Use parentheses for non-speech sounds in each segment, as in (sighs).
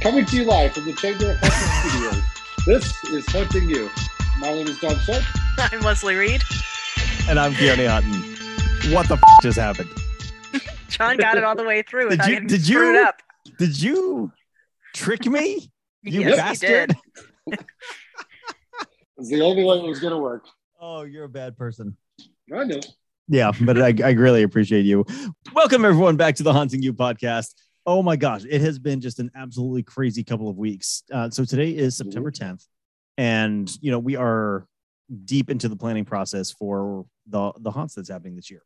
Coming to you live from the Chamber of Haunting Studios. This is Haunting You. My name is Don Schultz. (laughs) I'm Leslie Reed. And I'm Keone Hutton. What the f- just happened? (laughs) John got it all the way through Did you- getting did screwed you? up. Did you trick me? (laughs) You yes, bastard. he. It's the only way it was going to work. Oh, you're a bad person. I know. Yeah, but I, I really appreciate you. Welcome everyone back to the Haunting You podcast. Oh my gosh, it has been just an absolutely crazy couple of weeks. Uh, so today is September 10th, and you know we are deep into the planning process for the the haunts that's happening this year.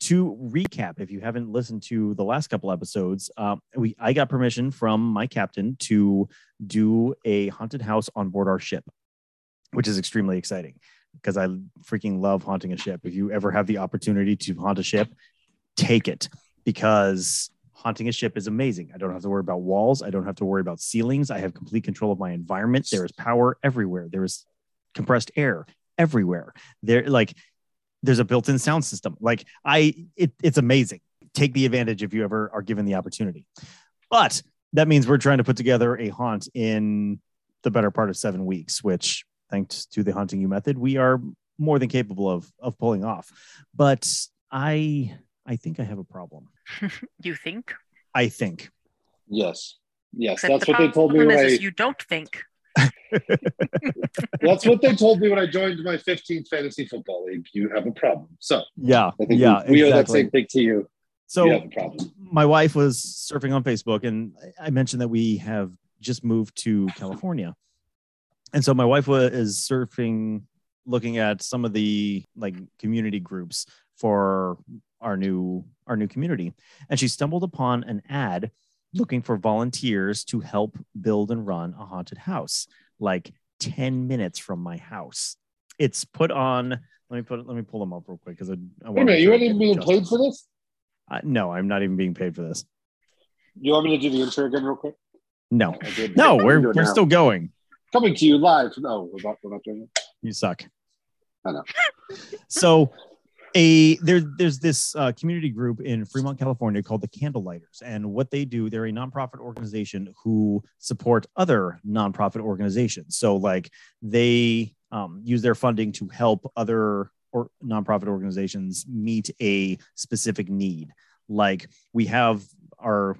To recap, if you haven't listened to the last couple episodes, um, we I got permission from my captain to do a haunted house on board our ship, which is extremely exciting because I freaking love haunting a ship. If you ever have the opportunity to haunt a ship, take it because haunting a ship is amazing. I don't have to worry about walls. I don't have to worry about ceilings. I have complete control of my environment. There is power everywhere. There is compressed air everywhere. There, like, there's a built-in sound system. Like, I, it, it's amazing. Take the advantage if you ever are given the opportunity. But that means we're trying to put together a haunt in the better part of seven weeks, which thanks to the haunting you method, we are more than capable of of pulling off. But I I think I have a problem. (laughs) You think? I think. Yes. Yes. Except that's the what they told me problem when is, I, you don't think. (laughs) that's what they told me when I joined my 15th fantasy football league. You have a problem. So Yeah. I think yeah. we, we owe that same thing to you. So you have a problem. my wife was surfing on Facebook and I mentioned that we have just moved to California. And so my wife was is surfing looking at some of the like community groups for our new our new community and she stumbled upon an ad looking for volunteers to help build and run a haunted house like 10 minutes from my house. It's put on let me put let me pull them up real quick because I, I Wait a minute. you're not even being paid for this? Uh, no, I'm not even being paid for this. You want me to do the intro again, real quick? No, no, we're we're now. still going. Coming to you live. No, we're not, we're not doing it. You suck. I know. (laughs) so, a there there's this uh, community group in Fremont, California called the Candlelighters, and what they do, they're a nonprofit organization who support other nonprofit organizations. So, like they um, use their funding to help other or nonprofit organizations meet a specific need. Like we have our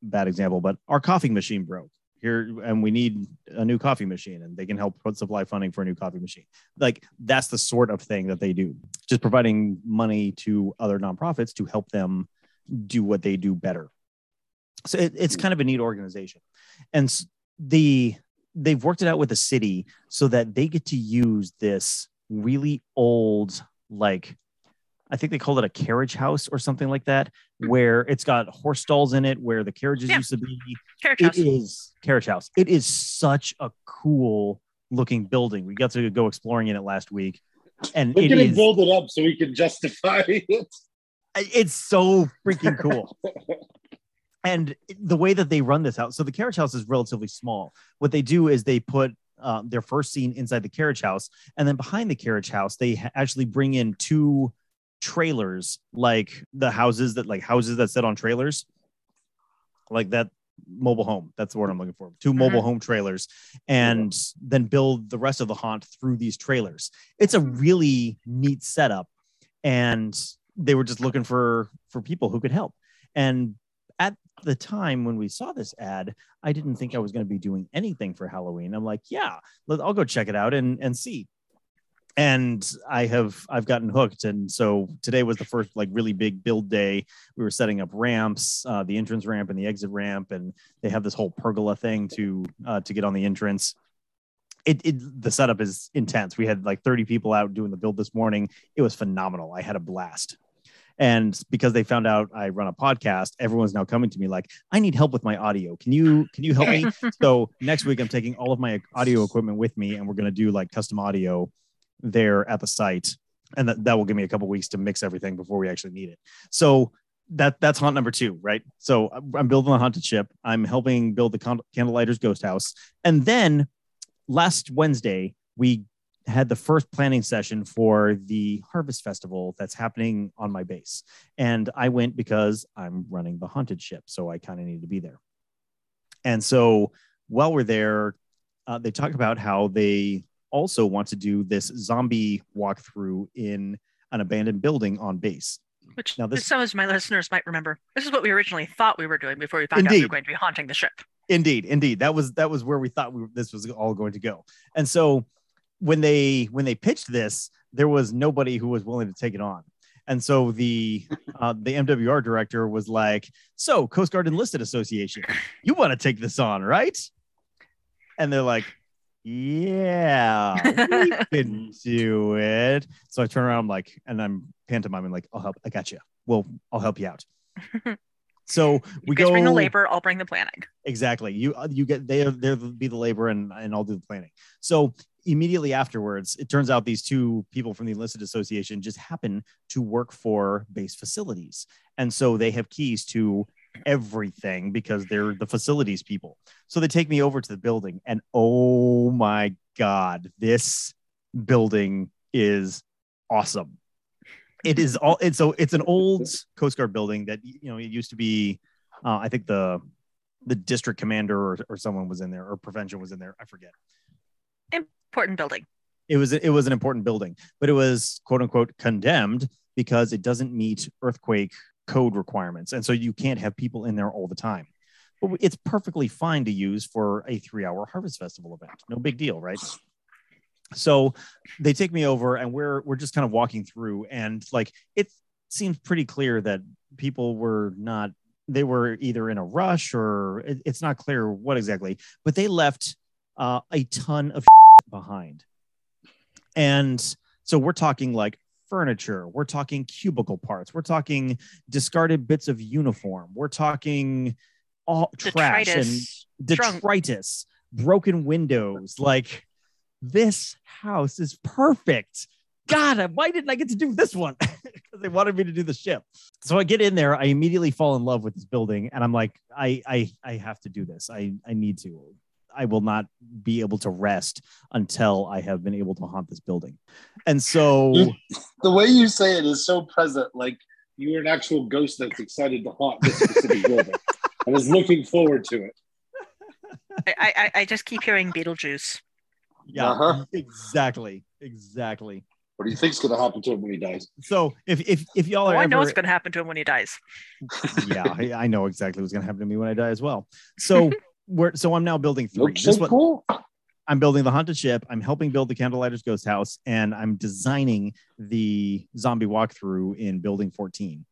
bad example, but our coffee machine broke here and we need a new coffee machine and they can help put supply funding for a new coffee machine. Like that's the sort of thing that they do. Just providing money to other nonprofits to help them do what they do better. So it, it's kind of a neat organization. And the they've worked it out with the city so that they get to use this really old like i think they call it a carriage house or something like that where it's got horse stalls in it where the carriages Yeah. used to be Carriage it house. is carriage house it is such a cool looking building we got to go exploring in it last week and We're it going to is build it up so we can justify (laughs) it. it's so freaking cool (laughs) and the way that they run this house so the carriage house is relatively small what they do is they put um, their first scene inside the carriage house and then behind the carriage house they ha- actually bring in two trailers like the houses that like houses that sit on trailers like that mobile home. That's the word i'm looking for. 2 mobile mm-hmm. home trailers and then build the rest of the haunt through these trailers. It's a mm-hmm. really neat setup and they were just looking for for people who could help. And at the time when we saw this ad i didn't think i was going to be doing anything for halloween. I'm like yeah i'll go check it out and and see and i have i've gotten hooked. And so today was the first like really big build day. We were setting up ramps uh, the entrance ramp and the exit ramp and they have this whole pergola thing to uh, to get on the entrance. It, it the setup is intense. We had like 30 people out doing the build this morning. It was phenomenal. I had a blast. And because they found out i run a podcast everyone's now coming to me like i need help with my audio. Can you can you help me? (laughs) So next week i'm taking all of my audio equipment with me and we're going to do like custom audio there at the site and that, that will give me a couple weeks to mix everything before we actually need it. So that that's haunt number two right? So I'm- building the haunted ship i'm helping build the candlelighters ghost house. And then last wednesday we had the first planning session for the harvest festival that's happening on my base. And i went because i'm running the haunted ship so i kind of needed to be there. And so while we're there uh, they talk about how they also want to do this zombie walkthrough in an abandoned building on base Which Now this- some of my listeners might remember. This is what we originally thought we were doing before we found out we were going to be haunting the ship. Indeed, indeed. That was that was where we thought we, this was all going to go. And so when they when they pitched this, there was nobody who was willing to take it on. And so the uh, the MWR director was like, "So Coast Guard Enlisted Association, you want to take this on, right?" And they're like, "Yeah, (laughs) we can do it." So I turn around, I'm like, and I'm pantomiming like, "I'll help. I got you. Well, I'll help you out." (laughs) So we go bring the labor, I'll bring the planning. exactly you uh, you get they they'll be the labor and and i'll do the planning so immediately afterwards it turns out these two people from the enlisted association just happen to work for base facilities and so they have keys to everything because they're the facilities people. So they take me over to the building and oh my god this building is awesome. It is all it's so it's an old coast guard building that you know it used to be uh, i think the the district commander or, or someone was in there or prevention was in there. I forget. Important building. it was it was an important building but it was quote unquote condemned because it doesn't meet earthquake code requirements. And so you can't have people in there all the time. But it's perfectly fine to use for a three hour harvest festival event. No big deal right? So they take me over and we're we're just kind of walking through and like it seems pretty clear that people were not they were either in a rush or it- it's not clear what exactly but they left uh, a ton of (laughs) behind. And so we're talking like furniture we're talking cubicle parts we're talking discarded bits of uniform we're talking all trash and Detritus. Drunk. broken windows. Like this house is perfect. God, why didn't I get to do this one? (laughs) Because they wanted me to do the ship. So I get in there, I immediately fall in love with this building, and I'm like, I I I have to do this. I I need to. I will not be able to rest until I have been able to haunt this building. And so The way you say it is so present, like you're an actual ghost that's excited to haunt this specific (laughs) building and is looking forward to it. I, I, I just keep hearing Beetlejuice. yeah, Uh-huh. exactly. Exactly. What do you think's going to happen to him when he dies? So if if if y'all Oh, are I know ever- what's going to happen to him when he dies. yeah, I, I know exactly what's going to happen to me when I die as well. So (laughs) we're so I'm now building three. Looks This so one, cool. I'm building the haunted ship. I'm helping build the Candlelighters Ghost House, and I'm designing the zombie walkthrough in Building 14.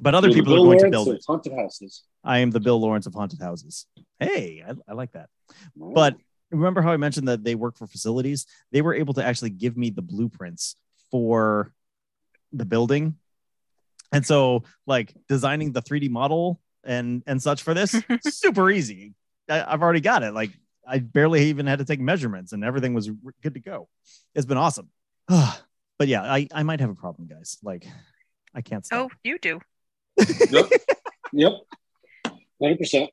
But other You're people are Bill going to build it. Haunted houses. I am the Bill Lawrence of haunted houses. Hey, I, I like that. But remember how I mentioned that they work for facilities? They were able to actually give me the blueprints for the building. And so, like designing the 3D model and and such for this, (laughs) super easy. I, I've already got it. Like I barely even had to take measurements, and everything was good to go. It's been awesome. (sighs) but yeah, I I might have a problem, guys. Like I can't say. Oh, you do. yep. Yep. 100%.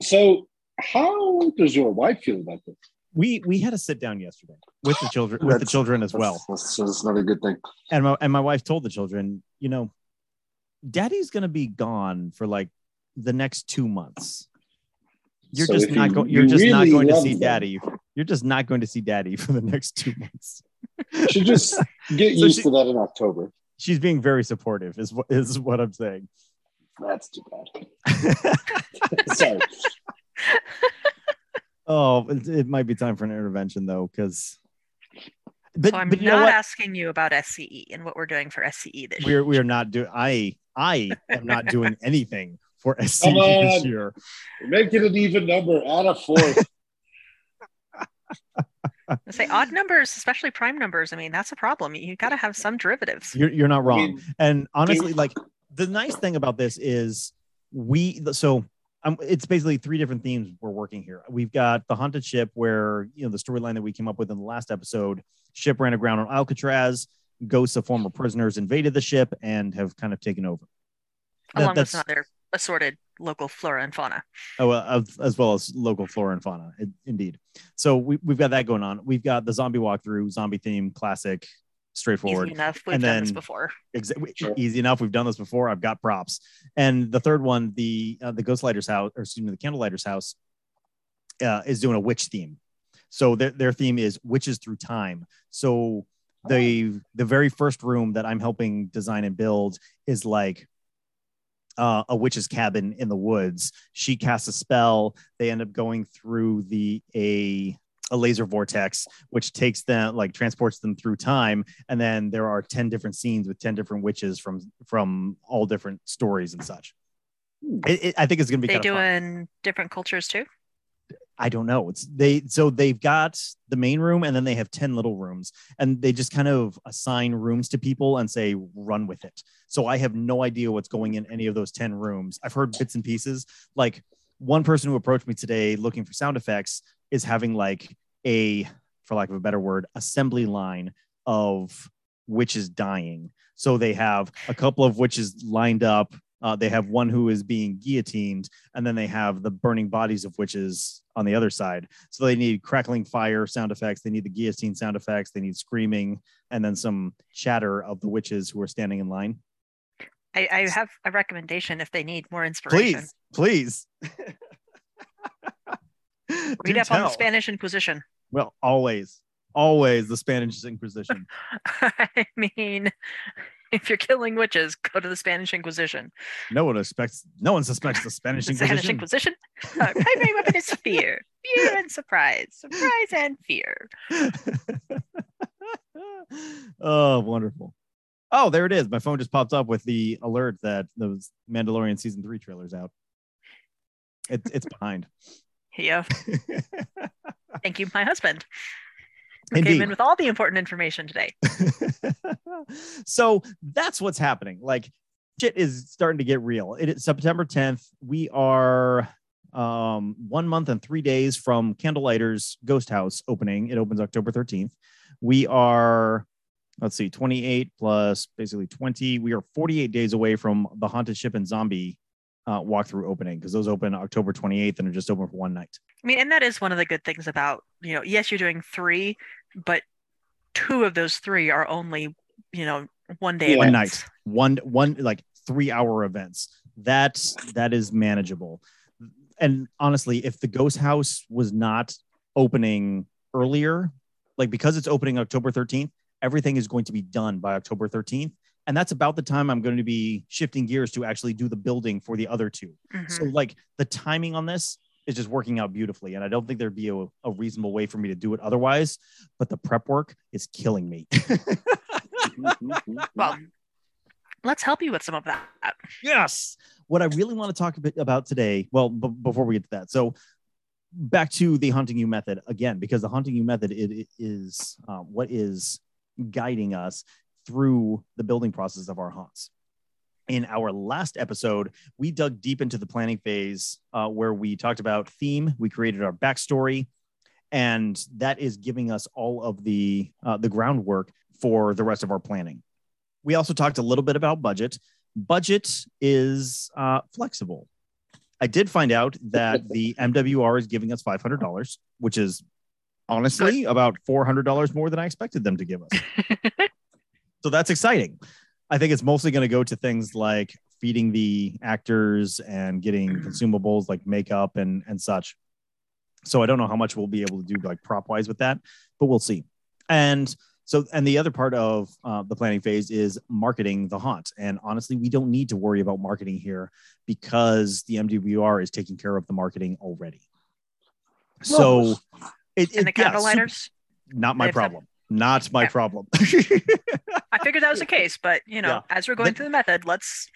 So, how does your wife feel about this? We we had a sit down yesterday with the children with the children as well. That's, that's not a good thing. and my, and my wife told the children, you know, daddy's going to be gone for like the next two months. You're So just not you- going. You're you just not going to see them- daddy. You're just not going to see daddy (laughs) for the next two months. Should just (laughs) get So used she- to that in October. She's being very supportive, is what is what I'm saying. That's too bad. (laughs) Sorry. oh, it, it might be time for an intervention though, because. But, so I'm but you know not asking you about SCE and what we're doing for SCE this We're year. we are not doing. I I am not doing anything for SC Come this on. year. Make it an even number. Add a fourth. (laughs) I say odd numbers, especially prime numbers. I mean, that's a problem. You got to have some derivatives. You're you're not I wrong. mean, And honestly, like the nice thing about this is we so um, it's basically three different themes we're working here. We've got the haunted ship, where you know the storyline that we came up with in the last episode. Ship ran aground on Alcatraz. Ghosts of former prisoners invaded the ship and have kind of taken over. That- Along with that's some other assorted local flora and fauna. Oh, uh, as, as well as local flora and fauna, in- indeed. So we, we've got that going on. We've got the zombie walkthrough, zombie theme, classic, straightforward. Easy enough. We've And done this before. Exa- Sure. Easy enough. We've done this before. I've got props. And the third one, the uh, the Ghostlighters house, or excuse me, the Candlelighters house, uh, is doing a witch theme. So their their theme is witches through time. So the the very first room that I'm helping design and build is like uh, a witch's cabin in the woods. She casts a spell. They end up going through the a a laser vortex, which takes them like transports them through time. And then there are ten different scenes with ten different witches from from all different stories and such. It, it- I think it's gonna be They of fun. different cultures too. I don't know. It's they so they've got the main room and then they have 10 little rooms and they just kind of assign rooms to people and say run with it. So I have no idea what's going in any of those 10 rooms. I've heard bits and pieces. Like one person who approached me today looking for sound effects is having like a for lack of a better word assembly line of witches dying. So they have a couple of witches lined up. Uh, they have one who is being guillotined, and then they have the burning bodies of witches on the other side. So they need crackling fire sound effects. They need the guillotine sound effects. They need screaming, and then some chatter of the witches who are standing in line. I, I have a recommendation if they need more inspiration. Please, please. (laughs) Read up on the. Spanish Inquisition. Well, always, always the Spanish Inquisition. (laughs) I mean, (laughs) if you're killing witches, go to the Spanish Inquisition. No one expects. No one suspects the Spanish (laughs) The Spanish Inquisition. Inquisition. Our primary weapon is fear, fear and surprise, surprise and fear. (laughs) oh, wonderful. Oh, there it is. My phone just popped up with the alert that the Mandalorian season three trailer's out. It's it's behind. Yeah, thank you, my husband. Who Indeed. came in with all the important information today. (laughs) so that's what's happening. Like shit is starting to get real. It is September 10th. We are um one month and three days from Candlelighters Ghost House opening. It opens October 13th. We are let's see, 28 plus basically 20. We are 48 days away from the haunted ship and zombie uh, walkthrough opening because those open October 28th and are just open for one night. I mean, and that is one of the good things about, you know, yes, you're doing three, but two of those three are only, you know, one day one events. night one one like three hour events that that is manageable and honestly if the ghost house was not opening earlier like because it's opening october 13th everything is going to be done by october 13th and that's about the time i'm going to be shifting gears to actually do the building for the other two Mhm. so like the timing on this is just working out beautifully and i don't think there'd be a, a reasonable way for me to do it otherwise but the prep work is killing me (laughs) Well, let's help you with some of that. Yes. What I really want to talk a bit about today, well, b- before we get to that, so back to the haunting you method again, because the haunting you method it, it is uh, what is guiding us through the building process of our haunts. In our last episode, we dug deep into the planning phase uh, where we talked about theme. We created our backstory, and that is giving us all of the uh, the groundwork for the rest of our planning. We also talked a little bit about budget. Budget is uh, flexible. I did find out that (laughs) the MWR is giving us $500, which is honestly about $400 more than I expected them to give us. (laughs) so that's exciting. I think it's mostly going to go to things like feeding the actors and getting Mhm. consumables like makeup and and such. So I don't know how much we'll be able to do like prop wise with that, but we'll see. And so, and the other part of uh, the planning phase is marketing the haunt. And honestly, we don't need to worry about marketing here because the MWR is taking care of the marketing already. So, it, And the it- yeah, candle lighters. not my problem. Not my Yeah. problem. (laughs) I figured that was the case, but you know, Yeah. as we're going through the method, let's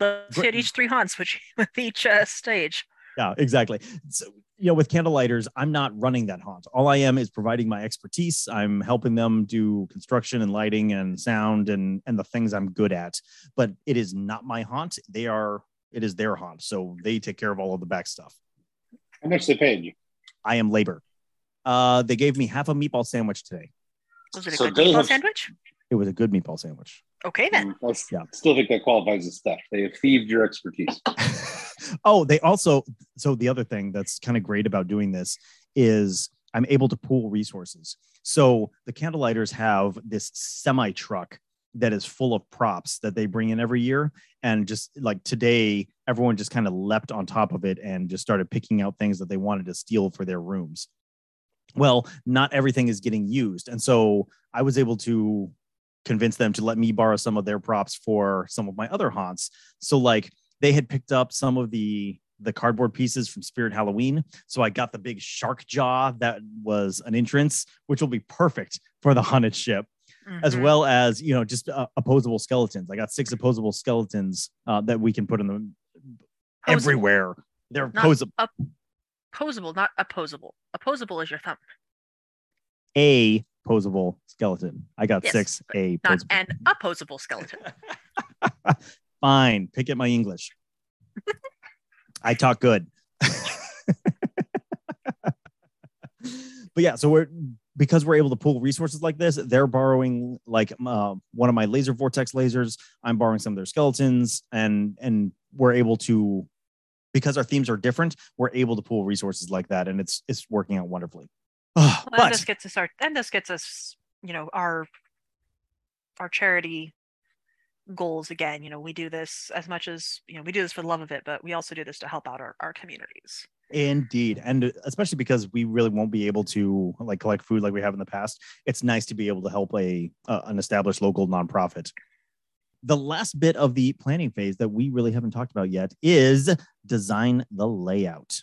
let's hit each three haunts, which (laughs) with each uh, stage. yeah, exactly. So, you know, with candlelighters, I'm not running that haunt. All I am is providing my expertise. I'm helping them do construction and lighting and sound and and the things I'm good at. But it is not my haunt. They are. It is their haunt, so they take care of all of the back stuff. How much they paying you? I am labor. Uh, they gave me half a meatball sandwich today. Was it a So good meatball have- sandwich? It was a good meatball sandwich. Okay then. Mm, I s- Yeah. still think that qualifies as theft. They have thieved your expertise. (laughs) oh, they also so the other thing that's kind of great about doing this is I'm able to pool resources. So the candlelighters have this semi truck that is full of props that they bring in every year. And just like today, everyone just kind of leapt on top of it and just started picking out things that they wanted to steal for their rooms. Well, not everything is getting used. And so I was able to convince them to let me borrow some of their props for some of my other haunts. So like they had picked up some of the the cardboard pieces from Spirit Halloween. So I got the big shark jaw that was an entrance, which will be perfect for the haunted ship as Mhm. well as you know just uh, opposable skeletons. I got six opposable skeletons uh, that we can put in the Posable. everywhere. They're Not posable. Posable, not opposable. Opposable is your thumb, A posable skeleton. I got Yes, six A not posable. an opposable skeleton. (laughs) Fine, pick at my English. I talk good. (laughs) but yeah, so we're because we're able to pull resources like this. They're borrowing like uh, one of my laser vortex lasers. I'm borrowing some of their skeletons, and and we're able to because our themes are different. We're able to pool resources like that, and it's it's working out wonderfully. Ah, (sighs) Well, and but this gets us our and this gets us, you know, our our charity goals again. You know, we do this as much as you know, we do this for the love of it, but we also do this to help out our, our communities. Indeed, and especially because we really won't be able to like collect food like we have in the past. It's nice to be able to help a uh, an established local nonprofit. The last bit of the planning phase that we really haven't talked about yet is design the layout.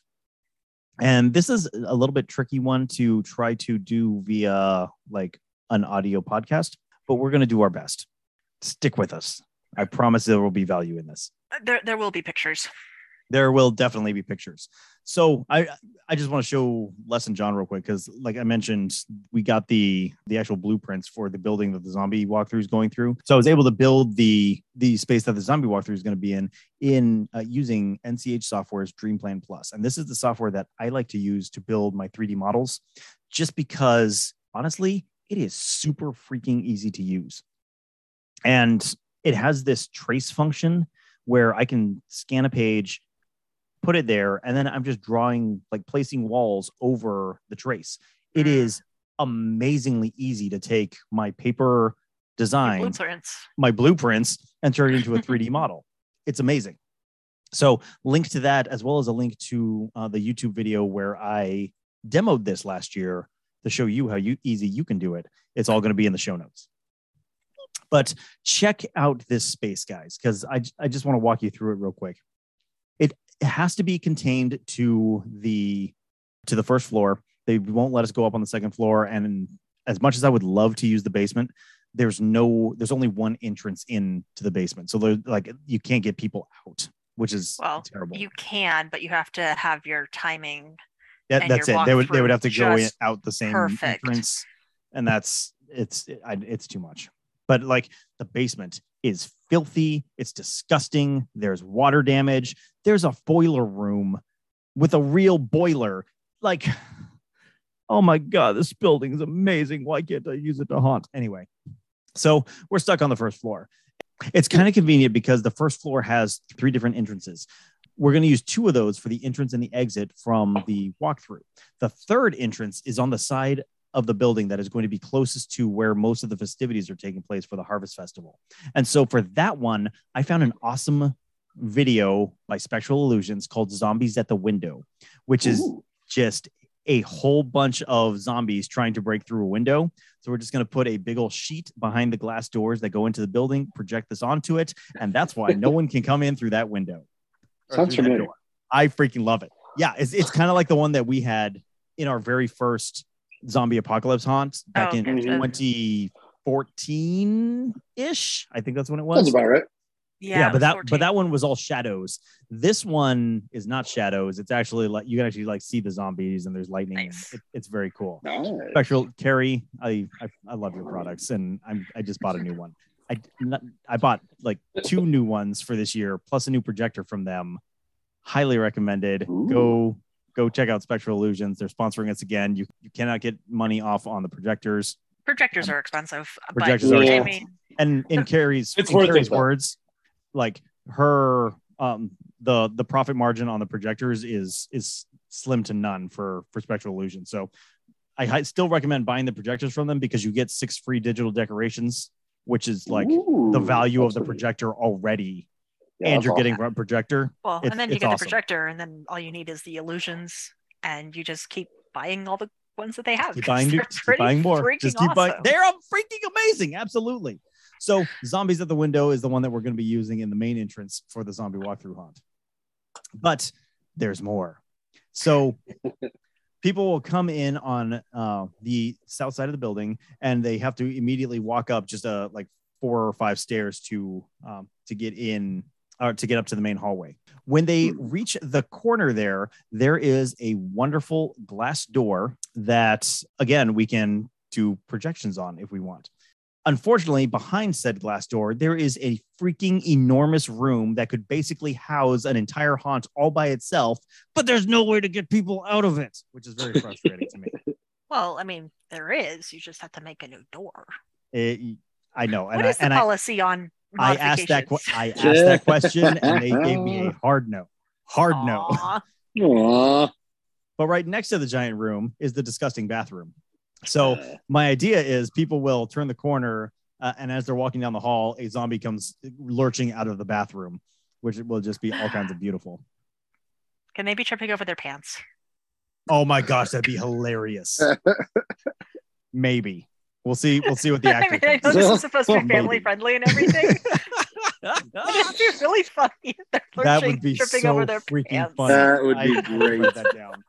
And this is a little bit tricky one to try to do via like an audio podcast, but we're going to do our best. Stick with us. I promise there will be value in this There there will be pictures. There will definitely be pictures. So I I just want to show Les and John real quick because like I mentioned, we got the the actual blueprints for the building that the zombie walkthrough is going through. So I was able to build the the space that the zombie walkthrough is going to be in in uh, using NCH Software's DreamPlan Plus, and this is the software that I like to use to build my 3D models, just because honestly it is super freaking easy to use, and it has this trace function where I can scan a page put it there and then i'm just drawing like placing walls over the trace. It Mm. is amazingly easy to take my paper design Blueprints. my blueprints and turn it into a (laughs) 3d model. It's amazing. So link to that as well as a link to uh, the youtube video where i demoed this last year to show you how you easy you can do it. It's all going to be in the show notes. But check out this space guys because I, I just want to walk you through it real quick it, has to be contained to the to the first floor. They won't let us go up on the second floor. And as much as i would love to use the basement there's no there's only one entrance in to the basement. So like you can't get people out which is Well, terrible. You can, but you have to have your timing. that, that's your it. They would they would have to go in, out the same perfect. entrance. And that's it's it, I, it's too much. But like the basement is filthy it's disgusting there's water damage there's a boiler room with a real boiler. Like (sighs) oh my god this building is amazing. Why can't i use it to haunt? Anyway so we're stuck on the first floor. It's kind of convenient because the first floor has three different entrances. We're going to use two of those for the entrance and the exit from the walkthrough. The third entrance is on the side of the building that is going to be closest to where most of the festivities are taking place for the harvest festival and so for that one i found an awesome video by spectral illusions called zombies at the window which is Ooh. just a whole bunch of zombies trying to break through a window. So we're just going to put a big old sheet behind the glass doors that go into the building, project this onto it, and that's why no one can come in through that window. Sounds familiar. I freaking love it. Yeah, it's it's kind of like the one that we had in our very first zombie apocalypse haunt back Oh, in gotcha. 2014 ish. I think that's when it was That's about right. Yeah, yeah, but that 14. but that one was all shadows. This one is not shadows. It's actually like you can actually like see the zombies and there's lightning. and Nice. it- it's very cool. Nice. Spectral Carrie, I, I I love your products and I'm I just bought a new one. I not, I bought like two new ones for this year plus a new projector from them. Highly recommended. Ooh. Go go check out Spectral Illusions. They're sponsoring us again. You you cannot get money off on the projectors. projectors are expensive. Projectors but are I expensive. mean, And in (laughs) Carrie's, It's in worth it, Carrie's though. words, like her um, the the profit margin on the projectors is is slim to none for for spectral illusion. So I hi- still recommend buying the projectors from them because you get six free digital decorations, which is like the value of the absolutely. projector already, Yeah, and you're getting a projector. Well, It's- and then you get awesome. the projector, and then all you need is the illusions, and you just keep buying all the ones that they have. keep 'cause buying, new, they're keep buying more. freaking Just keep buying. They're freaking amazing. Absolutely. So, zombies at the window is the one that we're going to be using in the main entrance for the zombie walkthrough haunt. But there's more. So, (laughs) people will come in on uh, the south side of the building, and they have to immediately walk up just uh, like four or five stairs to um, to get in or to get up to the main hallway. When they hmm. reach the corner there, there is a wonderful glass door that, again, we can do projections on if we want. Unfortunately, behind said glass door, there is a freaking enormous room that could basically house an entire haunt all by itself, but there's no way to get people out of it, which is very (laughs) frustrating to me. Well, I mean, there is. You just have to make a new door. It- I know, and What I, the and I, policy on I asked that que- modifications? I asked that question, and they gave me a (laughs) hard no, hard no. Aw. Aw. But right next to the giant room is the disgusting bathroom. So my idea is people will turn the corner, uh, and as they're walking down the hall, a zombie comes lurching out of the bathroom, which will just be all kinds of beautiful. Can they be tripping over their pants? Oh my gosh, that'd be hilarious. (laughs) Maybe we'll see. We'll see what the (laughs) I mean, I know this is supposed to be (laughs) family friendly and everything. (laughs) but it'd be really funny if they're that would be tripping so over their freaking pants. funny. That would be need to great. write that down.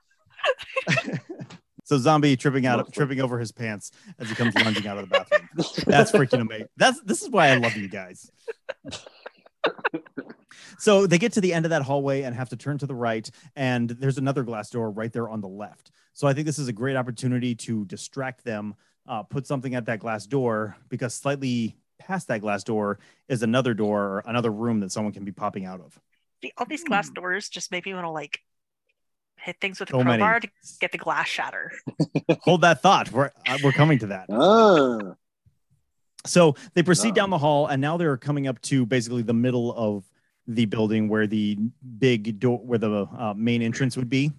so zombie tripping out, tripping over his pants as he comes lunging out of the bathroom. That's freaking amazing. That's this is why I love you guys. So they get to the end of that hallway and have to turn to the right, and there's another glass door right there on the left. So I think this is a great opportunity to distract them, uh, put something at that glass door because slightly past that glass door is another door or another room that someone can be popping out of. All these glass doors just make me want to like hit things with a So many. crowbar to get the glass shatter. (laughs) Hold that thought. We're uh, we're coming to that. Ah, So they proceed Wow. down the hall, and now they're coming up to basically the middle of the building where the big door, where the uh, main entrance would be,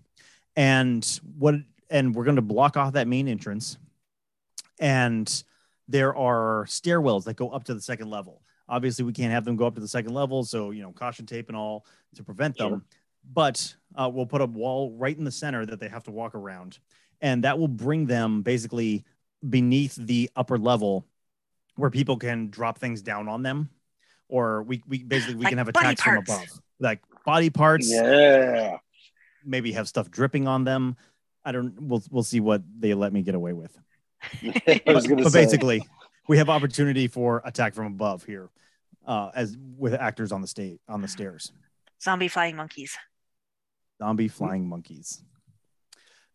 and what, and we're going to block off that main entrance, and there are stairwells that go up to the second level. Obviously, we can't have them go up to the second level, so you know, caution tape and all to prevent them. Sure. But uh, we'll put a wall right in the center that they have to walk around, and that will bring them basically beneath the upper level where people can drop things down on them or we, we basically we Like can have attacks from above like body parts yeah. maybe have stuff dripping on them i don't we'll, we'll see what they let me get away with (laughs) but, but basically we have opportunity for attack from above here uh, as with actors on the state on the stairs Zombie flying monkeys. zombie flying monkeys.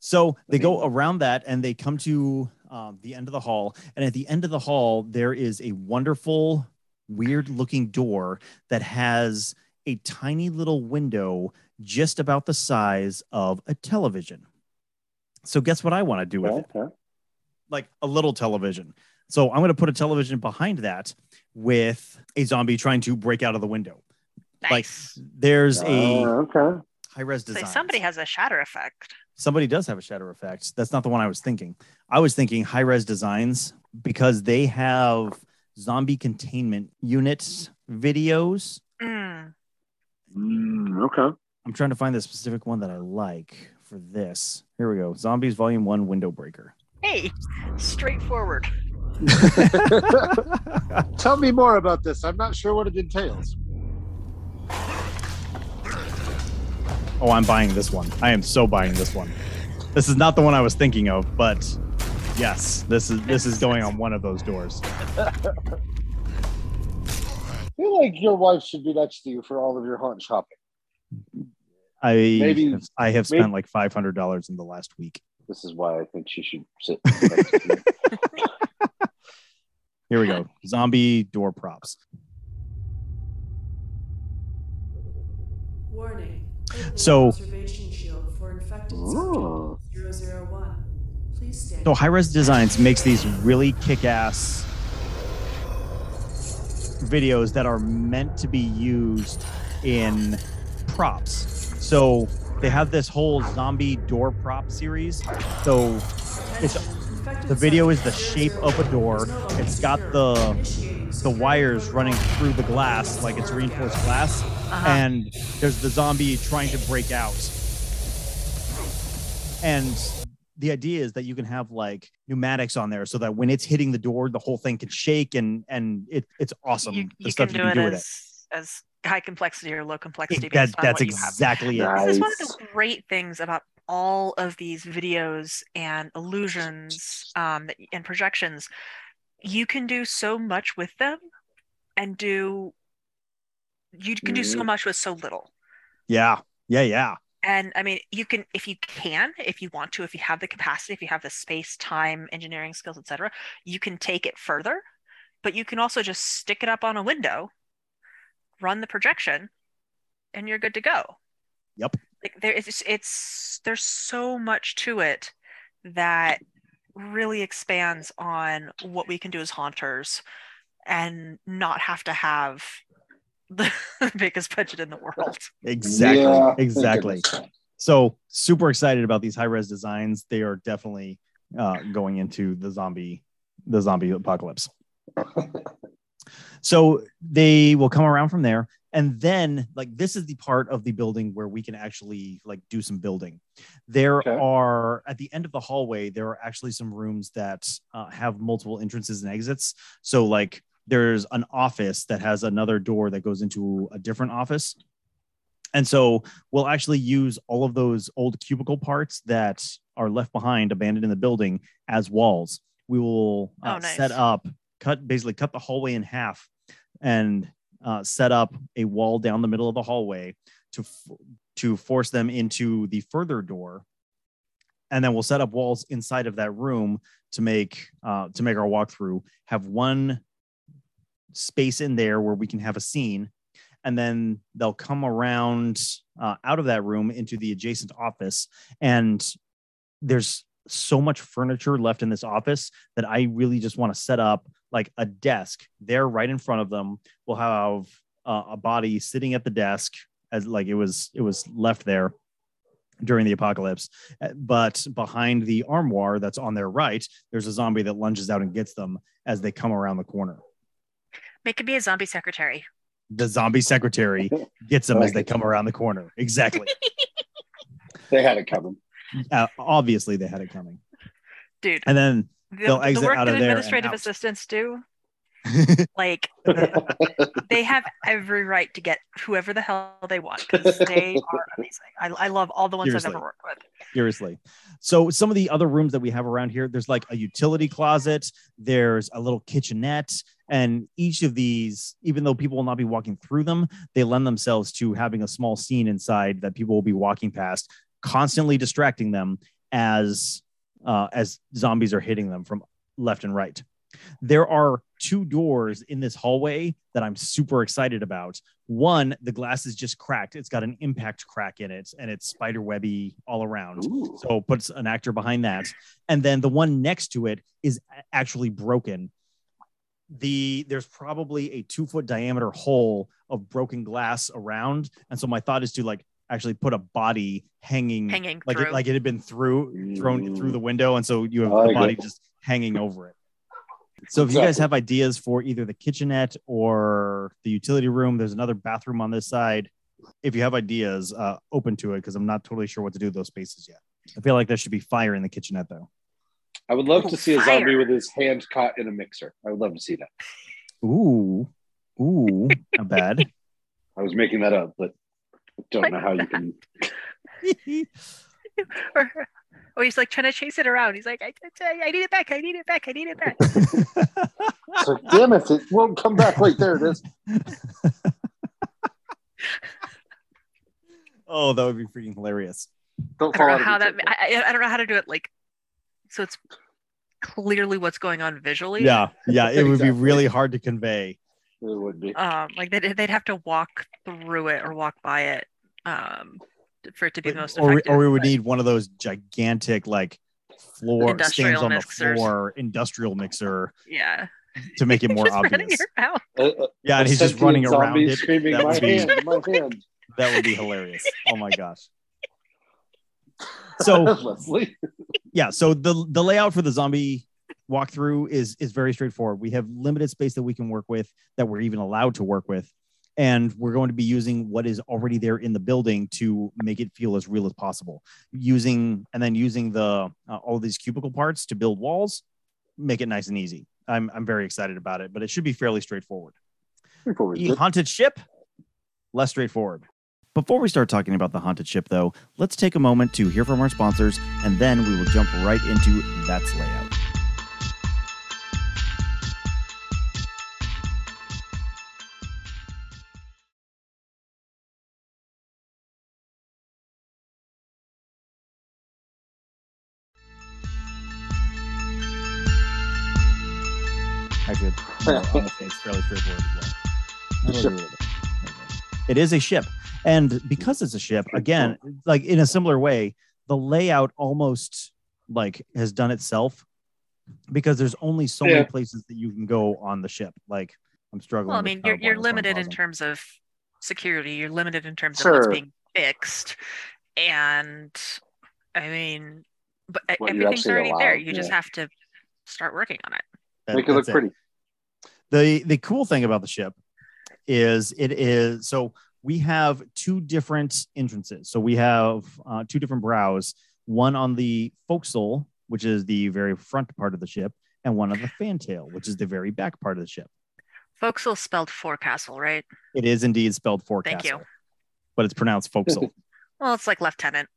So they go around that and they come to um, the end of the hall. And at the end of the hall, there is a wonderful, weird looking door that has a tiny little window just about the size of a television. So, guess what I want to do with it? Okay. Like a little television. So, I'm going to put a television behind that with a zombie trying to break out of the window. Like, Nice. there's a Ah, okay. high res So design. somebody has a shatter effect. somebody does have a shatter effect. That's not the one I was thinking. I was thinking high res designs because they have zombie containment units videos. Mm. Mm, okay. I'm trying to find the specific one that I like for this. Here we go. Zombies Volume 1 Window Breaker. Hey, straightforward. (laughs) Tell me more about this. I'm not sure what it entails. oh, I'm buying this one. I am so buying this one. This is not the one I was thinking of, but yes, this is this is going on one of those doors. I feel like your wife should be next to you for all of your haunt shopping. I Maybe- have, I have maybe- spent like $500 in the last week. This is why I think she should sit. (laughs) next to you. Here we go. Zombie door props. Warning. So- observation shield for infected Ooh. subject 001. Please stand. So High Res Designs makes these really kick-ass videos that are meant to be used in props. So they have this whole zombie door prop series. So it's the video is the shape of a door. It's got the the wires running through the glass like it's reinforced glass, Uh-huh. and there's the zombie trying to break out. And the idea is that you can have like pneumatics on there so that when it's hitting the door, the whole thing can shake and and it, it's awesome. you, the you stuff can you do can it do with it. as as high complexity or low complexity That, based on that's what you have. exactly it. Nice. This is one of the great things about all of these videos and illusions um, and projections. You can do so much with them and do you can do so Mhm. much with so little. Yeah, yeah, yeah. And I mean, you can, if you can, if you want to, if you have the capacity, if you have the space, time, engineering skills, etc., you can take it further. But you can also just stick it up on a window, run the projection, and you're good to go. Yep. Like there is, it's there's so much to it that really expands on what we can do as haunters, and not have to have the (laughs) biggest budget in the world. Exactly. Yeah, exactly. So super excited about these high res designs. They are definitely uh, going into the zombie the zombie apocalypse. (laughs) so they will come around from there. And then like this is the part of the building where we can actually like do some building. There Okay. are at the end of the hallway there are actually some rooms that uh, have multiple entrances and exits. So like there's an office that has another door that goes into a different office. And so we'll actually use all of those old cubicle parts that are left behind abandoned in the building as walls. We will uh, Oh, nice. set up cut basically cut the hallway in half and uh, set up a wall down the middle of the hallway to f- to force them into the further door. And then we'll set up walls inside of that room to make uh, to make our walkthrough have one space in there where we can have a scene. And then they'll come around uh, out of that room into the adjacent office. And there's so much furniture left in this office that i really just want to set up like a desk there right in front of them we'll have uh, a body sitting at the desk as like it was it was left there during the apocalypse. Uh, but behind the armoire that's on their right there's a zombie that lunges out and gets them as they come around the corner. Make it be a zombie secretary. the zombie secretary (laughs) gets them I as they come around the corner. Exactly. (laughs) They had it coming. uh, obviously they had it coming. Dude, and then the, they'll the work out that of administrative assistants do, (laughs) like they have every right to get whoever the hell they want because they (laughs) are amazing. I, I love all the ones I've ever worked with. seriously so some of the other rooms that we have around here there's like a utility closet there's a little kitchenette and each of these even though people will not be walking through them they lend themselves to having a small scene inside that people will be walking past constantly distracting them as uh, as zombies are hitting them from left and right there are two doors in this hallway that I'm super excited about. One, the glass is just cracked. It's got an impact crack in it and it's spider webby all around. Ooh. So puts an actor behind that. And then the one next to it is actually broken. The there's probably a two foot diameter hole of broken glass around. And so my thought is to like actually put a body hanging, Hanging like through. it like it had been through thrown through the window. And so you have I like the body just hanging over it. So if you guys have ideas for either the kitchenette or the utility room, there's another bathroom on this side. If you have ideas, uh, open to it because I'm not totally sure what to do with those spaces yet. I feel like there should be fire in the kitchenette though. I would love Ooh, to see a zombie with his hand caught in a mixer. I would love to see that. Ooh, ooh, not bad. I was making that up, but I don't know how you can. (laughs) (laughs) Or, or he's like trying to chase it around. He's like, I, I, I need it back. I need it back. I need it back. (laughs) So, damn it! It won't come back. Wait, there it is. oh, that would be freaking hilarious. Don't I don't know how that. I, I I don't know how to do it. Like, so it's clearly what's going on visually. Yeah, yeah, it would be really hard to convey. It would be. Um, like they'd they'd have to walk through it or walk by it. Um, for it to be the most or, we- effective. or we would but- need one of those gigantic like floor Industrial stands on mixers. the floor industrial mixer Yeah. to make it (laughs) more obvious. Uh, uh, Yeah, and he's just running around it. screaming, That "My would be hand, my hand!" (laughs) that would be hilarious. Oh my gosh. (laughs) So yeah so the the layout for the zombie walkthrough is is very straightforward. We have limited space that we can work with that we're even allowed to work with and we're going to be using what is already there in the building to make it feel as real as possible. Using and then using the uh, all these cubicle parts to build walls make it nice and easy. I'm i'm very excited about it but it should be fairly straightforward. The haunted ship less straightforward. Before we start talking about the haunted ship though let's take a moment to hear from our sponsors and then we will jump right into that's layout Actually, no, honestly, it's as well. Ship. agree it. It is a ship. And because it's a ship, again, like in a similar way, the layout almost like has done itself because there's only so Yeah. many places that you can go on the ship. Like I'm struggling. Well, I mean, you're you're that's why I'm limited in terms of security. You're limited in terms of what's being fixed, and I mean, but What everything's actually already there. allowed, You just have to start working on it. That- Make it look that's pretty. The the cool thing about the ship is it is so we have two different entrances so we have uh, two different brows one on the forecastle which is the very front part of the ship and one on the fantail which is the very back part of the ship Forecastle spelled forecastle, right? it is indeed spelled forecastle Thank you. but it's pronounced forecastle (laughs) Well, it's like lieutenant.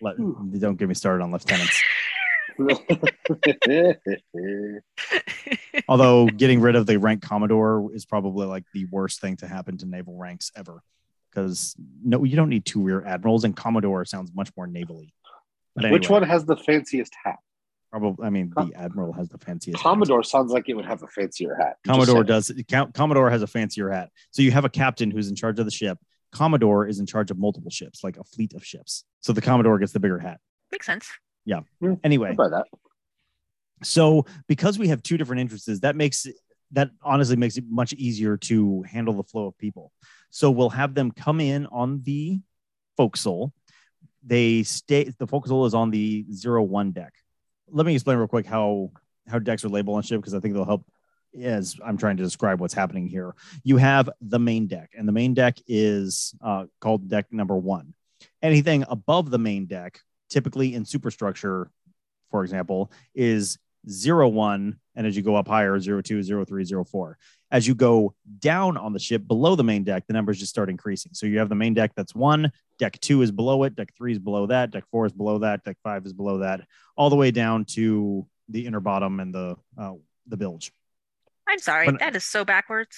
Let, don't get me started on lieutenants (laughs) (laughs) although getting rid of the rank commodore is probably like the worst thing to happen to naval ranks ever because no you don't need two rear admirals and commodore sounds much more navally but Which one has the fanciest hat? probably i mean Com- the admiral has the fanciest hat. Commodore sounds like it would have a fancier hat. Just commodore does Com- commodore has a fancier hat so you have a captain who's in charge of the ship commodore is in charge of multiple ships like a fleet of ships so the commodore gets the bigger hat Makes sense. Anyway. I'd that. so because we have two different entrances that makes that honestly makes it much easier to handle the flow of people. So we'll have them come in on the forecastle they stay the forecastle is on the zero one deck. Let me explain real quick how how decks are labeled on ship because i think they'll help as i'm trying to describe what's happening here. You have the main deck and the main deck is uh, called deck number one. Anything above the main deck typically in superstructure for example is zero one and as you go up higher zero two zero three zero four as you go down on the ship below the main deck the numbers just start increasing so you have the main deck that's one deck two is below it deck three is below that deck four is below that deck five is below that all the way down to the inner bottom and the uh, the bilge I'm sorry. When- that is so backwards.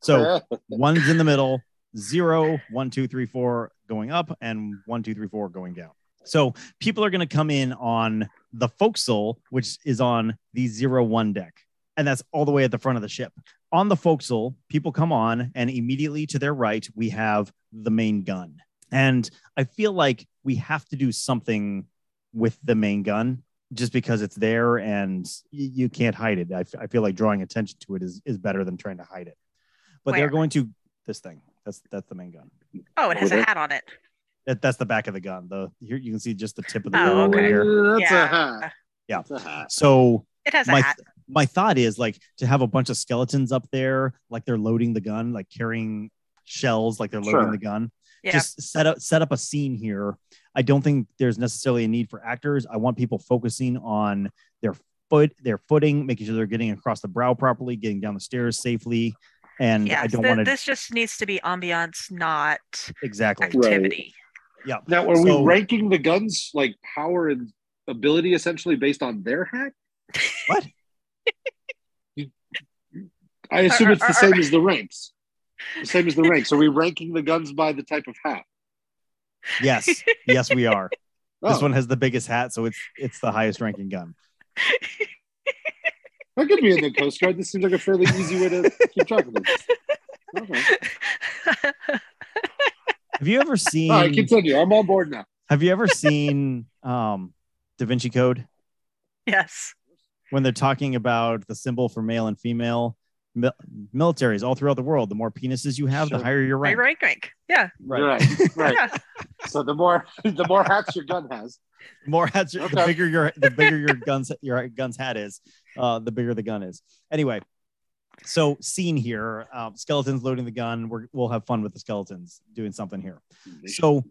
so (laughs) one's in the middle, zero, one, two, three, four going up, and one, two, three, four going down. So people are going to come in on the forecastle, which is on the zero one deck, and that's all the way at the front of the ship. On the forecastle, people come on, and immediately to their right, we have the main gun. And I feel like we have to do something with the main gun just because it's there and y- you can't hide it. I, f- I feel like drawing attention to it is, is better than trying to hide it. But they're going to this thing. That's that's the main gun. Oh, it has a Okay. hat on it. That, that's the back of the gun. The here you can see just the tip of the Oh, barrel right okay. here. That's Yeah. a hat. Yeah. That's a hat. So It has a my hat. my thought is like to have a bunch of skeletons up there, like they're loading the gun, like carrying shells, like they're loading Sure. the gun. Yeah. Just set up set up a scene here. I don't think there's necessarily a need for actors. I want people focusing on their foot, their footing, making sure they're getting across the brow properly, getting down the stairs safely. And yeah, I don't want to this just needs to be ambiance, not exactly. activity. Yeah. Now, are So- we ranking the guns like power and ability essentially based on their hat? What? (laughs) I assume it's the same as the ranks. The same as the ranks. Are we ranking the guns by the type of hat? Yes, yes, we are. (laughs) This oh. one has the biggest hat, so it's it's the highest ranking gun. that could be in the Coast Guard. This seems like a fairly easy way to keep track of this. (laughs) Okay. Have you ever seen? (laughs) All right, continue. I'm on board now. have you ever seen um, Da Vinci Code? yes. when they're talking about the symbol for male and female mil- militaries all throughout the world. The more penises you have, the higher your rank. rank, rank. Yeah. Right, (laughs) right. Yeah. So the more (laughs) the more hats your gun has, The more hats, the bigger your the bigger your guns your gun's hat is, uh, the bigger the gun is. Anyway, so scene here, um, skeletons loading the gun. We're, we'll have fun with the skeletons doing something here. So-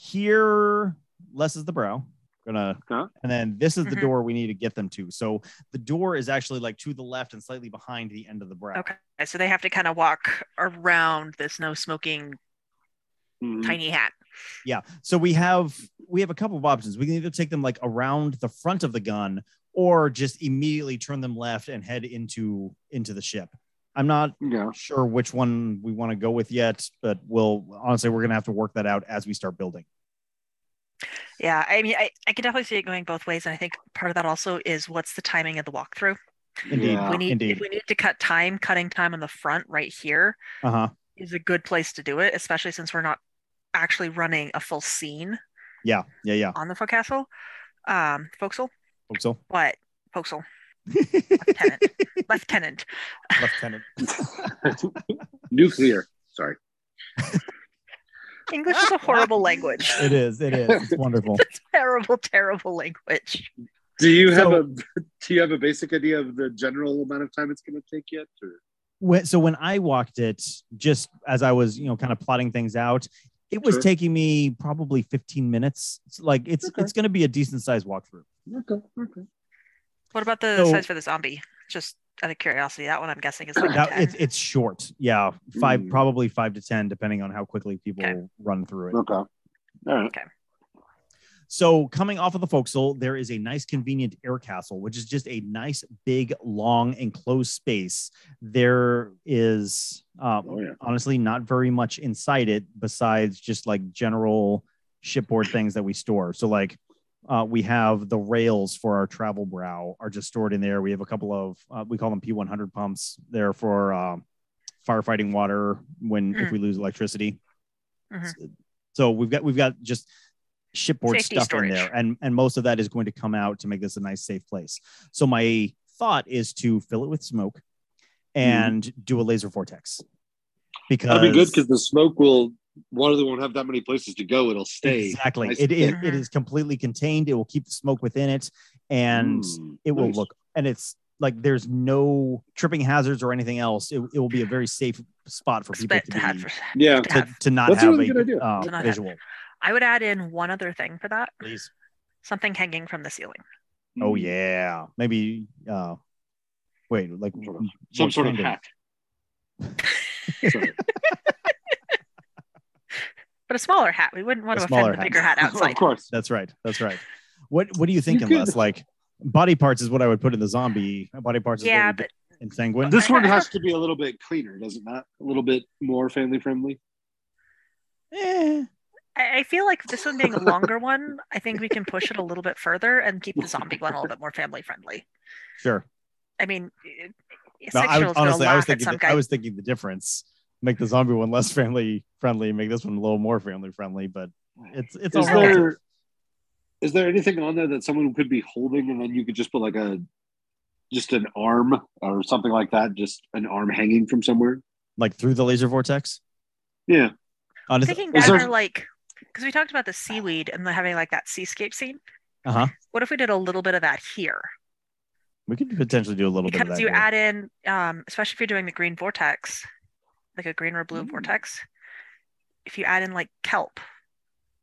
Here, less is the brow. Gonna Okay. and then this is the Mhm. door we need to get them to. So the door is actually like to the left and slightly behind the end of the brow. Okay. So they have to kind of walk around this no smoking Mhm. tiny hat. Yeah. So we have we have a couple of options. We can either take them like around the front of the gun or just immediately turn them left and head into into the ship. I'm not yeah. sure which one we want to go with yet, but we'll honestly we're gonna have to work that out as we start building. Yeah. I mean, I, I can definitely see it going both ways. And I think part of that also is what's the timing of the walkthrough. Indeed. Yeah. we need indeed. if we need to cut time, cutting time on the front right here Uh-huh. is a good place to do it, especially since we're not actually running a full scene Yeah, yeah, yeah. on the forecastle. Um, forecastle, Hope so. what? Forecastle, (laughs) lieutenant, lieutenant. Lieutenant. (laughs) Nuclear. Sorry. English is a horrible language. It is, it is. It's (laughs) wonderful. It's terrible, terrible language. Do you have So- a do you have a basic idea of the general amount of time it's going to take yet? Or? when, so when I walked it, just as I was, you know, kind of plotting things out, it was Sure. taking me probably 15 minutes. It's like it's Okay. it's going to be a decent sized walkthrough. Okay. Okay. What about the So- size for the zombie? Just out of curiosity, that one I'm guessing is like That, it's it's short. Yeah, five Mm. probably five to ten, depending on how quickly people Okay. run through it. Okay. All right. So coming off of the forecastle, there is a nice, convenient air castle, which is just a nice, big, long, enclosed space. There is uh, Oh yeah. honestly not very much inside it besides just like general shipboard things that we store. So like uh, we have the rails for our travel brow are just stored in there. We have a couple of uh, we call them P100 pumps there for um firefighting water when if Mm. we lose electricity. Mhm. So we've got we've got just shipboard Safety stuff storage. in there, and and most of that is going to come out to make this a nice safe place. So my thought is to fill it with smoke and do a laser vortex because That'd be good because the smoke will water that won't have that many places to go. It'll stay exactly nice it and is thick. it is completely contained. It will keep the smoke within it, and Mm, it will nice. look and it's like there's no tripping hazards or anything else. It, it will be a very safe spot for people to, to have be, for- (laughs) Yeah. to to, have. to not That's a have really a, good idea. uh, To not have- visual. I would add in one other thing for that Please. something hanging from the ceiling. Oh Mm. yeah, maybe. uh Wait, like Some sort of- Some sort of hat. (laughs) Sorry. But a smaller hat. We wouldn't want A to smaller offend the hat. bigger hat (laughs) outside. of course. That's right. That's right. What What are you thinking, could- Les? Like body parts is what I would put in the zombie. Body parts is Yeah, what we but put in sanguine. This one has to be a little bit cleaner, does it not? A little bit more family friendly. Eh, I I feel like this one being a longer one, I think we can push it a little bit further and keep the zombie one a little bit more family friendly. sure. I mean, it- a No, I was, honestly, I was thinking. some The, guy. I was thinking the difference. Make the zombie one less family friendly. Make this one a little more family friendly. But it's it's all Is relative. there is there anything on there that someone could be holding and then you could just put like a just an arm or something like that, just an arm hanging from somewhere? like through the laser vortex. Yeah. Honestly, thinking Is better there- like because we talked about the seaweed and the having like that seascape scene. uh huh. What if we did a little bit of that here? We could potentially do a little bit of Because that. you here. add in, um, especially if you're doing the green vortex, like a green or blue Mm. vortex. If you add in like kelp,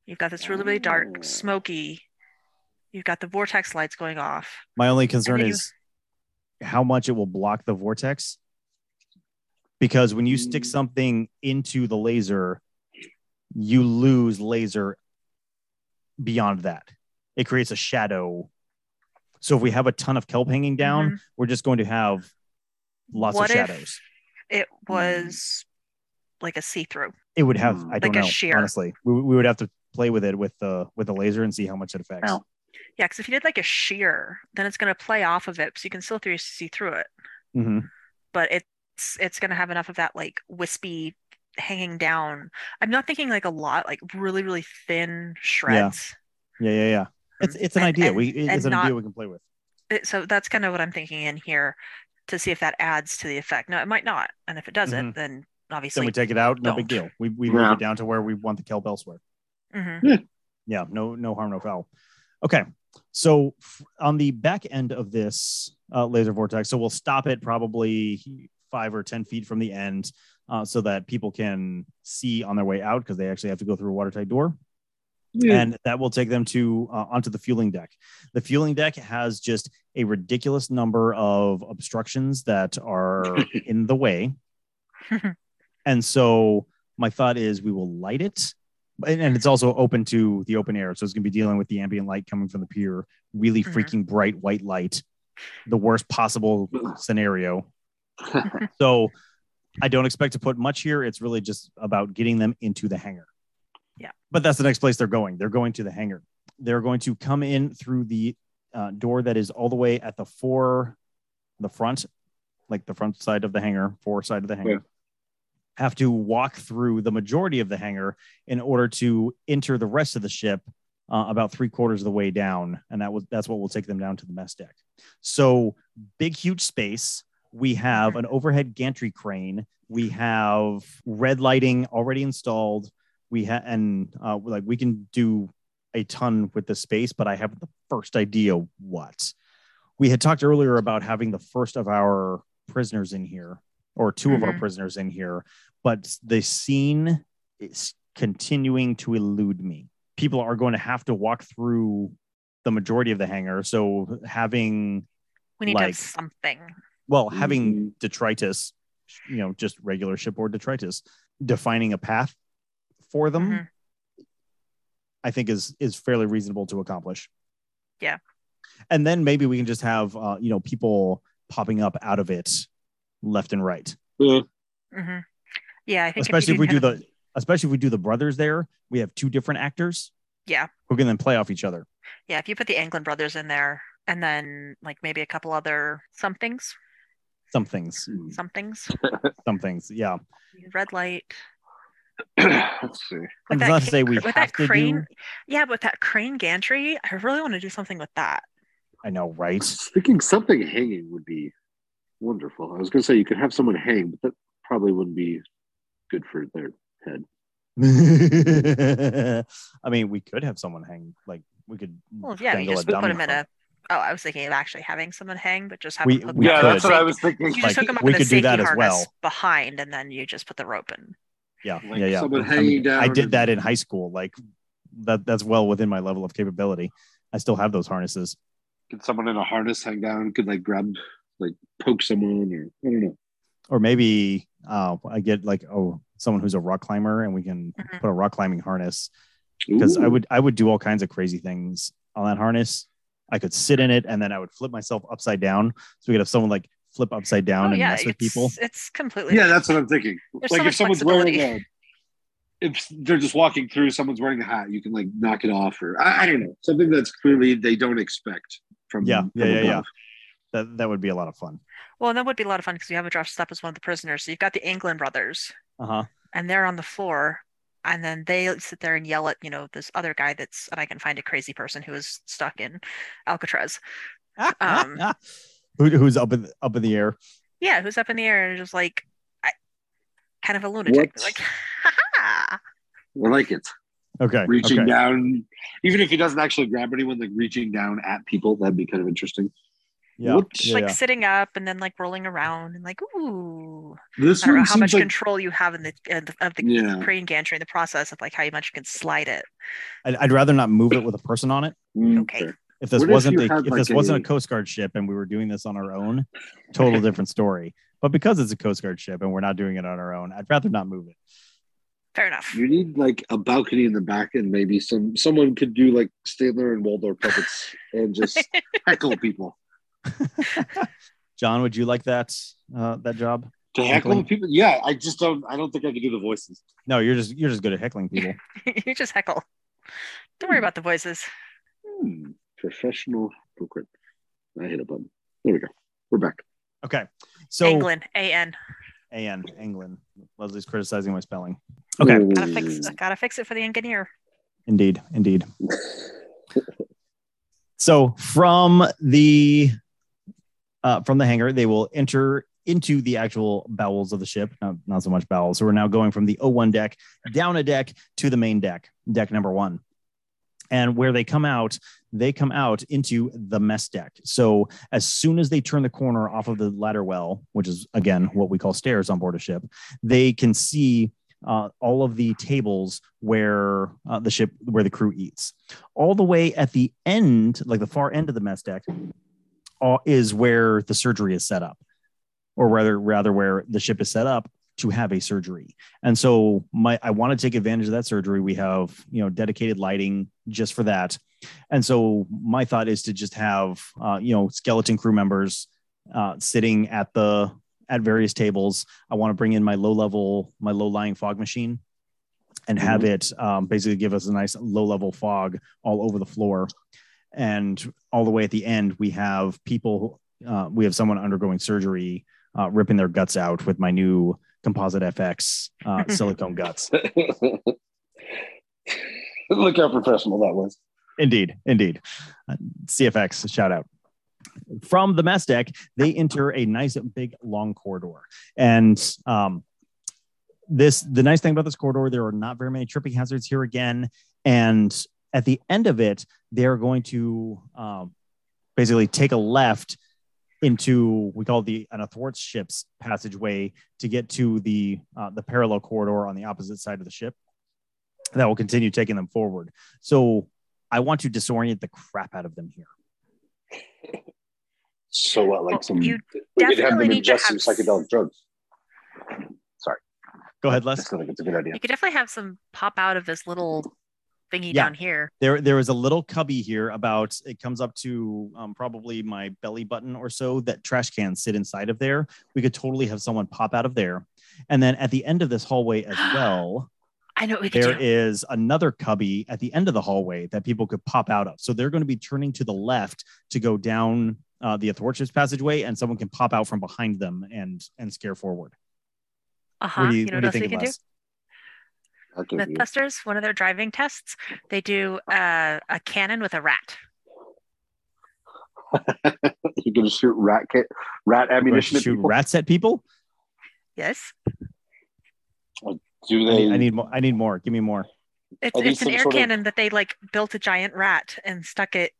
you've got this really really dark, smoky. You've got the vortex lights going off. My only concern then you- is how much it will block the vortex. Because when you stick Mm. something into the laser, you lose laser beyond that. It creates a shadow. So if we have a ton of kelp hanging down, Mhm. we're just going to have lots What of shadows. It was like a see-through. It would have, Mm. I don't Like a know, honestly. We, we would have to play with it with the with the laser and see how much it affects. Yeah, because if you did like a shear, then it's going to play off of it, so you can still through see through it. Mhm. But it's it's going to have enough of that like wispy hanging down. I'm not thinking like a lot, like really really thin shreds. Yeah, yeah, yeah. It's it's an And- idea. and- we it's an not- idea we can play with. It- so that's kind of what I'm thinking in here to see if that adds to the effect. No, it might not. And if it doesn't, then Then obviously then we take it out. No big don't. deal. We we move it down to where we want the kelp elsewhere. Mhm. Yeah, no no harm, no foul. Okay, so on the back end of this uh, laser vortex, so we'll stop it probably five or ten feet from the end, uh, so that people can see on their way out because they actually have to go through a watertight door. And that will take them to uh, onto the fueling deck. The fueling deck has just a ridiculous number of obstructions that are (laughs) in the way, (laughs) and so my thought is we will light it, and, and it's also open to the open air, so it's going to be dealing with the ambient light coming from the pier, really Mhm. freaking bright white light, the worst possible scenario. (laughs) So I don't expect to put much here. It's really just about getting them into the hangar. Yeah. But that's the next place they're going. They're going to the hangar. They're going to come in through the uh, door that is all the way at the fore, the front, like the front side of the hangar, fore side of the hangar. Have to walk through the majority of the hangar in order to enter the rest of the ship uh, about three quarters of the way down, and that was that's what will take them down to the mess deck. So big, huge space. We have an overhead gantry crane. We have red lighting already installed. We have and uh, like we can do a ton with the space, but I have the first idea what. We had talked earlier about having the first of our prisoners in here, or 2 of our Mhm. prisoners in here, but the scene is continuing to elude me. People are going to have to walk through the majority of the hangar. So having we need to Like- have something. well, having Mhm. detritus, you know, just regular shipboard detritus, defining a path for them, Mhm. I think is is fairly reasonable to accomplish. Yeah. And then maybe we can just have uh, you know people popping up out of it left and right. Yeah. hmm Yeah, I think Especially if we do have- the especially if we do the brothers there, we have two different actors yeah who can then play off each other. yeah if you put the Anglin brothers in there and then like maybe a couple other somethings Some things, Hmm. (laughs) somethings. Yeah. red light (clears throat) Let's see. with It's that not to say we with have that to crane do. yeah but with that crane gantry I really want to do something with that I know, right? Thinking something hanging would be wonderful. I was going to say you could have someone hang, but that probably wouldn't be good for their head. (laughs) I mean, we could have someone hang. Like we could. well yeah you dangle just a put dummy them in a oh I was thinking of actually having someone hang but just have We- them we up could. in that's a what I was thinking. you Like, just hook them up we in a could do safety that as harness well. behind and then you just put the rope in Yeah, Like yeah, yeah. someone I mean, hanging down I did that in high school. Like that. That's well within my level of capability. I still have those harnesses. Could someone in a harness hang down? Could like grab, like poke someone, or I don't know. Or maybe uh, I get like oh someone who's a rock climber, and we can Mhm. put a rock climbing harness because I would I would do all kinds of crazy things on that harness. I could sit in it and then I would flip myself upside down. So we could have someone like flip upside down oh and yeah mess with people. it's completely Yeah, that's what I'm thinking. There's like much if someone's wearing a, if they're just walking through, someone's wearing a hat, you can like knock it off, or I, I don't know, something that's clearly they don't expect from Yeah, from yeah, yeah, yeah. Above. That that would be a lot of fun. Well, and that would be a lot of fun because you have a dressed up as one of the prisoners. So you've got the Anglin brothers, Uh huh. and they're on the floor, and then they sit there and yell at you know this other guy that's and I can find a crazy person who is stuck in Alcatraz. Um, (laughs) Who, who's up in up in the air? Yeah, who's up in the air and just like, I, kind of a lunatic. What? Like, (laughs) ha I like it. Okay. Reaching okay. down, even if he doesn't actually grab anyone, like reaching down at people, that'd be kind of interesting. Yeah. What? Yeah, like yeah. sitting up and then like rolling around and like, ooh. This I don't know one how much like control you have in the, in the of the Yeah. crane gantry in the process of like how much you can slide it. I'd, I'd rather not move it with a person on it. Mm, Okay. If this What if wasn't you a, had, if like, this wasn't a- a Coast Guard ship and we were doing this on our own, total (laughs) different story. But because it's a Coast Guard ship and we're not doing it on our own, I'd rather not move it. Fair enough. You need like a balcony in the back, and maybe some someone could do like Statler and Waldorf puppets and just (laughs) heckle people. (laughs) John, would you like that uh, that job? To heckle Heckling? people, yeah. I just don't. I don't think I could do the voices. No, you're just you're just good at heckling people. (laughs) you just heckle. Don't worry about the voices. Hmm. Professional hypocrite. I hit a button. There we go. We're back. Okay. So England, A N. An England. Leslie's criticizing my spelling. Okay. Gotta fix, gotta fix it for the engineer. Indeed, indeed. (laughs) So from the uh, from the hangar, they will enter into the actual bowels of the ship. Not, not so much bowels. So we're now going from the O1 deck down a deck to the main deck, deck number one. And where they come out, they come out into the mess deck. So as soon as they turn the corner off of the ladder well, which is again what we call stairs on board a ship, they can see uh, all of the tables where uh, the ship where the crew eats. All the way at the end, like the far end of the mess deck, is where the surgery is set up, or rather, rather where the ship is set up to have a surgery. And so, my I want to take advantage of that surgery. We have you know dedicated lighting just for that, and so my thought is to just have uh, you know skeleton crew members uh, sitting at the at various tables. I want to bring in my low level, my low lying fog machine and have it um, basically give us a nice low level fog all over the floor. And all the way at the end, we have people, uh, we have someone undergoing surgery, uh, ripping their guts out with my new composite FX uh, (laughs) silicone guts. (laughs) Look how professional that was. Indeed, indeed. Uh, CFX, shout out. From the mess deck, they enter a nice big long corridor. And um, this the nice thing about this corridor, there are not very many tripping hazards here again. And at the end of it, they're going to um, basically take a left into we call it the an athwartships passageway to get to the uh, the parallel corridor on the opposite side of the ship that will continue taking them forward. So I want to disorient the crap out of them here. So what, like Well, some you we could have definitely them need to ingest some have- psychedelic drugs. Sorry. Go ahead, Les. still think it's a good idea. You could definitely have some pop out of this little thingy Yeah. down here. There, there is a little cubby here about it comes up to um, probably my belly button or so that trash cans sit inside of there. We could totally have someone pop out of there. And then at the end of this hallway as (gasps) well, I know there is another cubby at the end of the hallway that people could pop out of. So they're going to be turning to the left to go down uh, the athwartships passageway, and someone can pop out from behind them and and scare forward. Uh-huh. What do you, you know what what do you else we think, can do? Les? That could be it. Mythbusters, one of their driving tests, they do uh, a cannon with a rat. (laughs) You're gonna shoot rat kit, rat We're to ammunition at shoot people. rats at people. Yes, Do I they? need, I need more. I need more. Give me more. it's it's an air sort of- cannon that they like built a giant rat and stuck it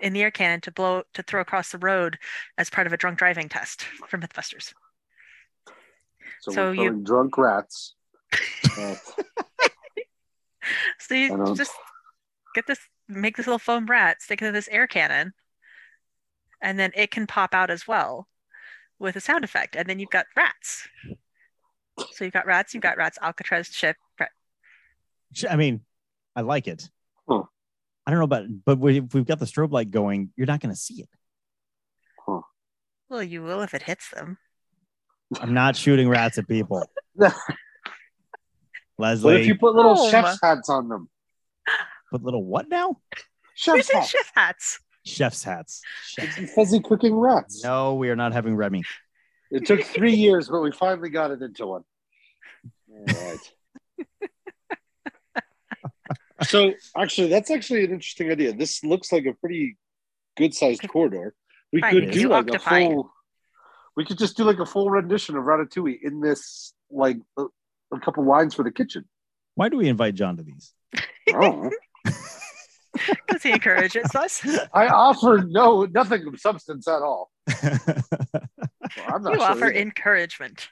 in the air cannon to blow to throw across the road as part of a drunk driving test for MythBusters. so so we're you- drunk rats. Uh, So you just get this, make this little foam rat, stick it in this air cannon, and then it can pop out as well with a sound effect, and then you've got rats. So you've got rats, you've got rats, Alcatraz ship. Rat. I mean, I like it. Huh. I don't know about, but if we've got the strobe light going, you're not going to see it. Well, you will if it hits them. I'm not shooting rats at people. (laughs) what Leslie, if you put little Oh, chef's hats on them? put little what now? Chef's Who's hats. chef hats? Chef's hats. Chef's- Fuzzy cooking rats. No, we are not having Remy. It took three years, but we finally got it into one. All right. so actually, that's actually an interesting idea. This looks like a pretty good sized corridor. We Right, could do you like a octopi. full. We could just do like a full rendition of Ratatouille in this, like a, a couple wines for the kitchen. Why do we invite John to these? I. Because (laughs) (laughs) he encourages us. I offer no nothing of substance at all. (laughs) Well, I'm not You sure offer either. encouragement.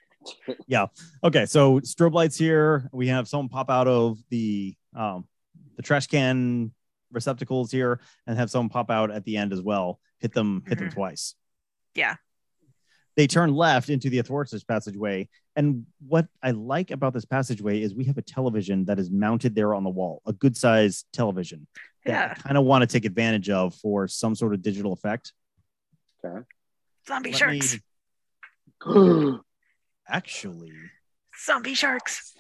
Yeah. Okay, so strobe lights here. We have someone pop out of the um, the trash can receptacles here, and have someone pop out at the end as well. Hit them, hit them Mhm. twice. Yeah. They turn left into the athwartships passageway, and what I like about this passageway is we have a television that is mounted there on the wall, a good size television that Yeah. I kind of want to take advantage of for some sort of digital effect. Okay. Zombie Let sharks. me- (gasps) actually, Zombie sharks.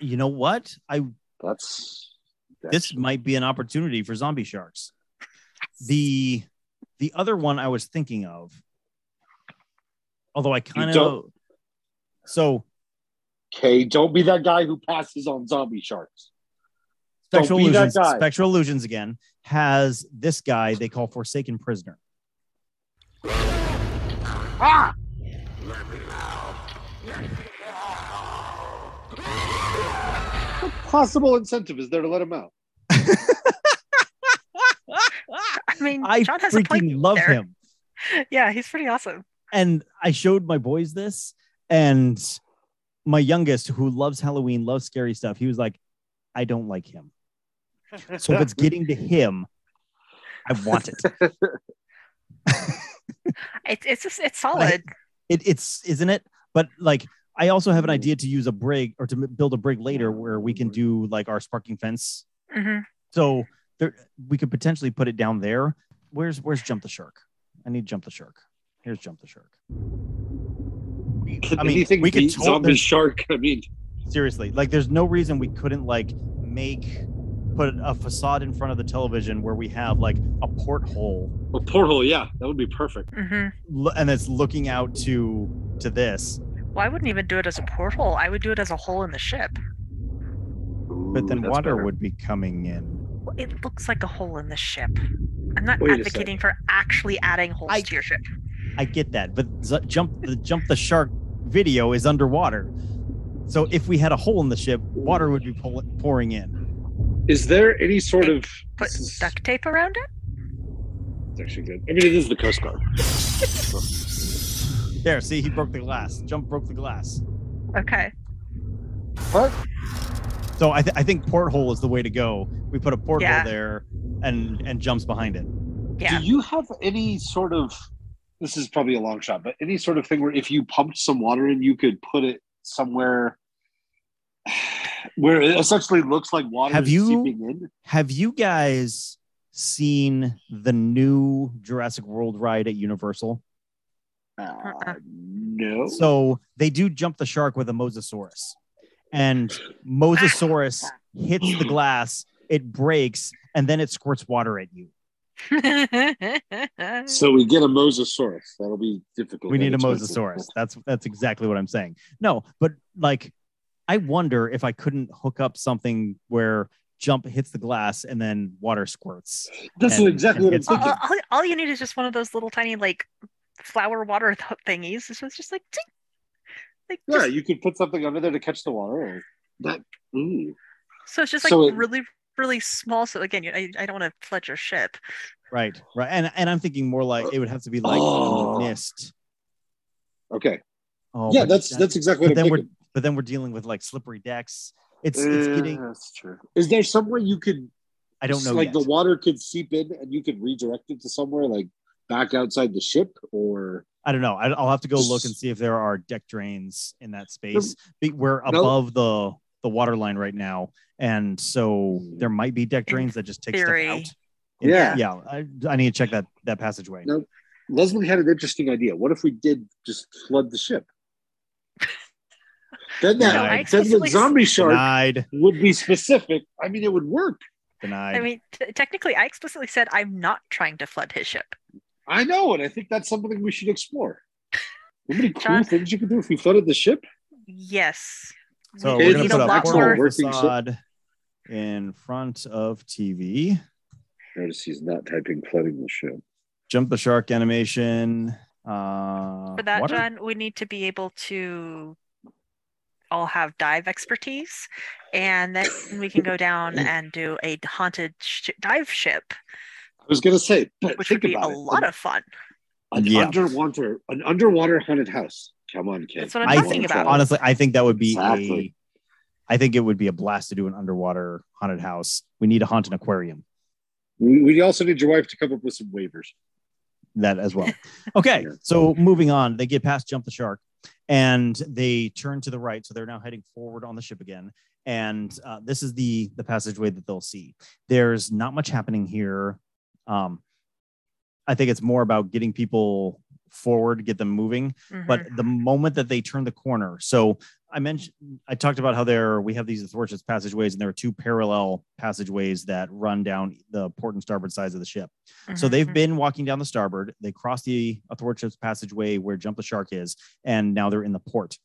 you know what? I that's, that's this might be an opportunity for zombie sharks. The the other one I was thinking of, although I kind of don't- so okay. Don't be that guy who passes on zombie sharks. Don't spectral be that illusions, guy. spectral illusions again. has this guy they call Forsaken Prisoner. Ah! What possible incentive is there to let him out? (laughs) I mean, I John has a point freaking love there. him. (laughs) Yeah, he's pretty awesome. and I showed my boys this, and my youngest, who loves Halloween, loves scary stuff, he was like, I don't like him. So if it's (laughs) getting to him, I want it. (laughs) It's it's just it's solid. it it's isn't it? But like, I also have an idea to use a brig or to build a brig later where we can do like our sparking fence. hmm So there, we could potentially put it down there. Where's where's jump the shark? I need jump the shark. Here's jump the shark. Can I mean, anything we could beat tot- zombie shark? I mean, seriously like there's no reason we couldn't like make put a facade in front of the television where we have like a porthole a porthole, yeah, that would be perfect. hmm and it's looking out to to this Well, I wouldn't even do it as a porthole. I would do it as a hole in the ship. but then that's water better. would be coming in Well, It looks like a hole in the ship. I'm not Wait advocating for actually adding holes I- to your ship. I get that but z- jump the jump the shark video is underwater so if we had a hole in the ship water would be pull- pouring in Is there any sort of Put this is duct tape around it. it's actually good. I mean, it is the Coast Guard. there see he broke the glass jump broke the glass Okay. What? so i, th- I think porthole is the way to go we put a porthole Yeah. there and and jumps behind it Yeah. Do you have any sort of? This is probably a long shot, but any sort of thing where if you pumped some water in, you could put it somewhere where it essentially looks like water Have is you- seeping in. Have you guys seen the new Jurassic World ride at Universal? Uh, no. So they do jump the shark with a Mosasaurus, and Mosasaurus hits the glass, it breaks, and then it squirts water at you. (laughs) So we get a Mosasaurus. That'll be difficult. We need a. Mosasaurus. That's that's exactly what I'm saying. No, but like, I wonder if I couldn't hook up something where jump hits the glass and then water squirts. That's and- exactly and what I'm all, thinking. all, all you need is just one of those little tiny like flower water thingies. This was just like, ting. like Yeah, just- you could put something under there to catch the water. Or that. Ooh. so it's just like so it- really, really small. So again, I, I don't want to flood your ship. Right, right, and and I'm thinking more like it would have to be like Oh. mist. Okay. Oh, yeah, that's that's exactly but what I'm then we're thinking. but then we're dealing with like slippery decks. It's it's Eh, getting. That's true. Is there some way you could? I don't know. Like yet. the water could seep in, and you could redirect it to somewhere like back outside the ship, or I don't know. I, I'll have to go look and see if there are deck drains in that space. Be- We're No. above the the water line right now, and so mm. there might be deck drains that just take theory. stuff out. In- Yeah. yeah. I, I need to check that that passageway. No. Leslie had an interesting idea. What if we did just flood the ship? Then No, I that then the zombie shark Denied. would be specific. I mean, it would work. Denied. I mean, t- technically, I explicitly said I'm not trying to flood his ship. I know, and I think that's something we should explore. How many cool things you could do if we flooded the ship? Yes. so we we're gonna need put a a lot more. working ship. facade in front of TV. Notice he's not typing flooding the ship. Jump the shark animation. Uh, For that, water? John, we need to be able to all have dive expertise, and then we can go down and do a haunted sh- dive ship, I was gonna say, but which would think be a about it. lot of fun. an Yeah. underwater an underwater haunted house. Come on, kid. That's what I'm I talking think, about. honestly, I think that would be Exactly. A. I think it would be a blast to do an underwater haunted house. We need a haunted aquarium. We, we also need your wife to come up with some waivers. That as well. (laughs) Okay, Yeah. so moving on, they get past jump the shark, and they turn to the right. So they're now heading forward on the ship again, and uh, this is the the passageway that they'll see. There's not much happening here. Um, I think it's more about getting people forward, get them moving. Mhm. but the moment that they turn the corner so i mentioned i talked about how there we have these athwartships passageways and there are two parallel passageways that run down the port and starboard sides of the ship so Mhm, they've mhm. been walking down the starboard they cross the athwartships passageway where jump the shark is and now they're in the port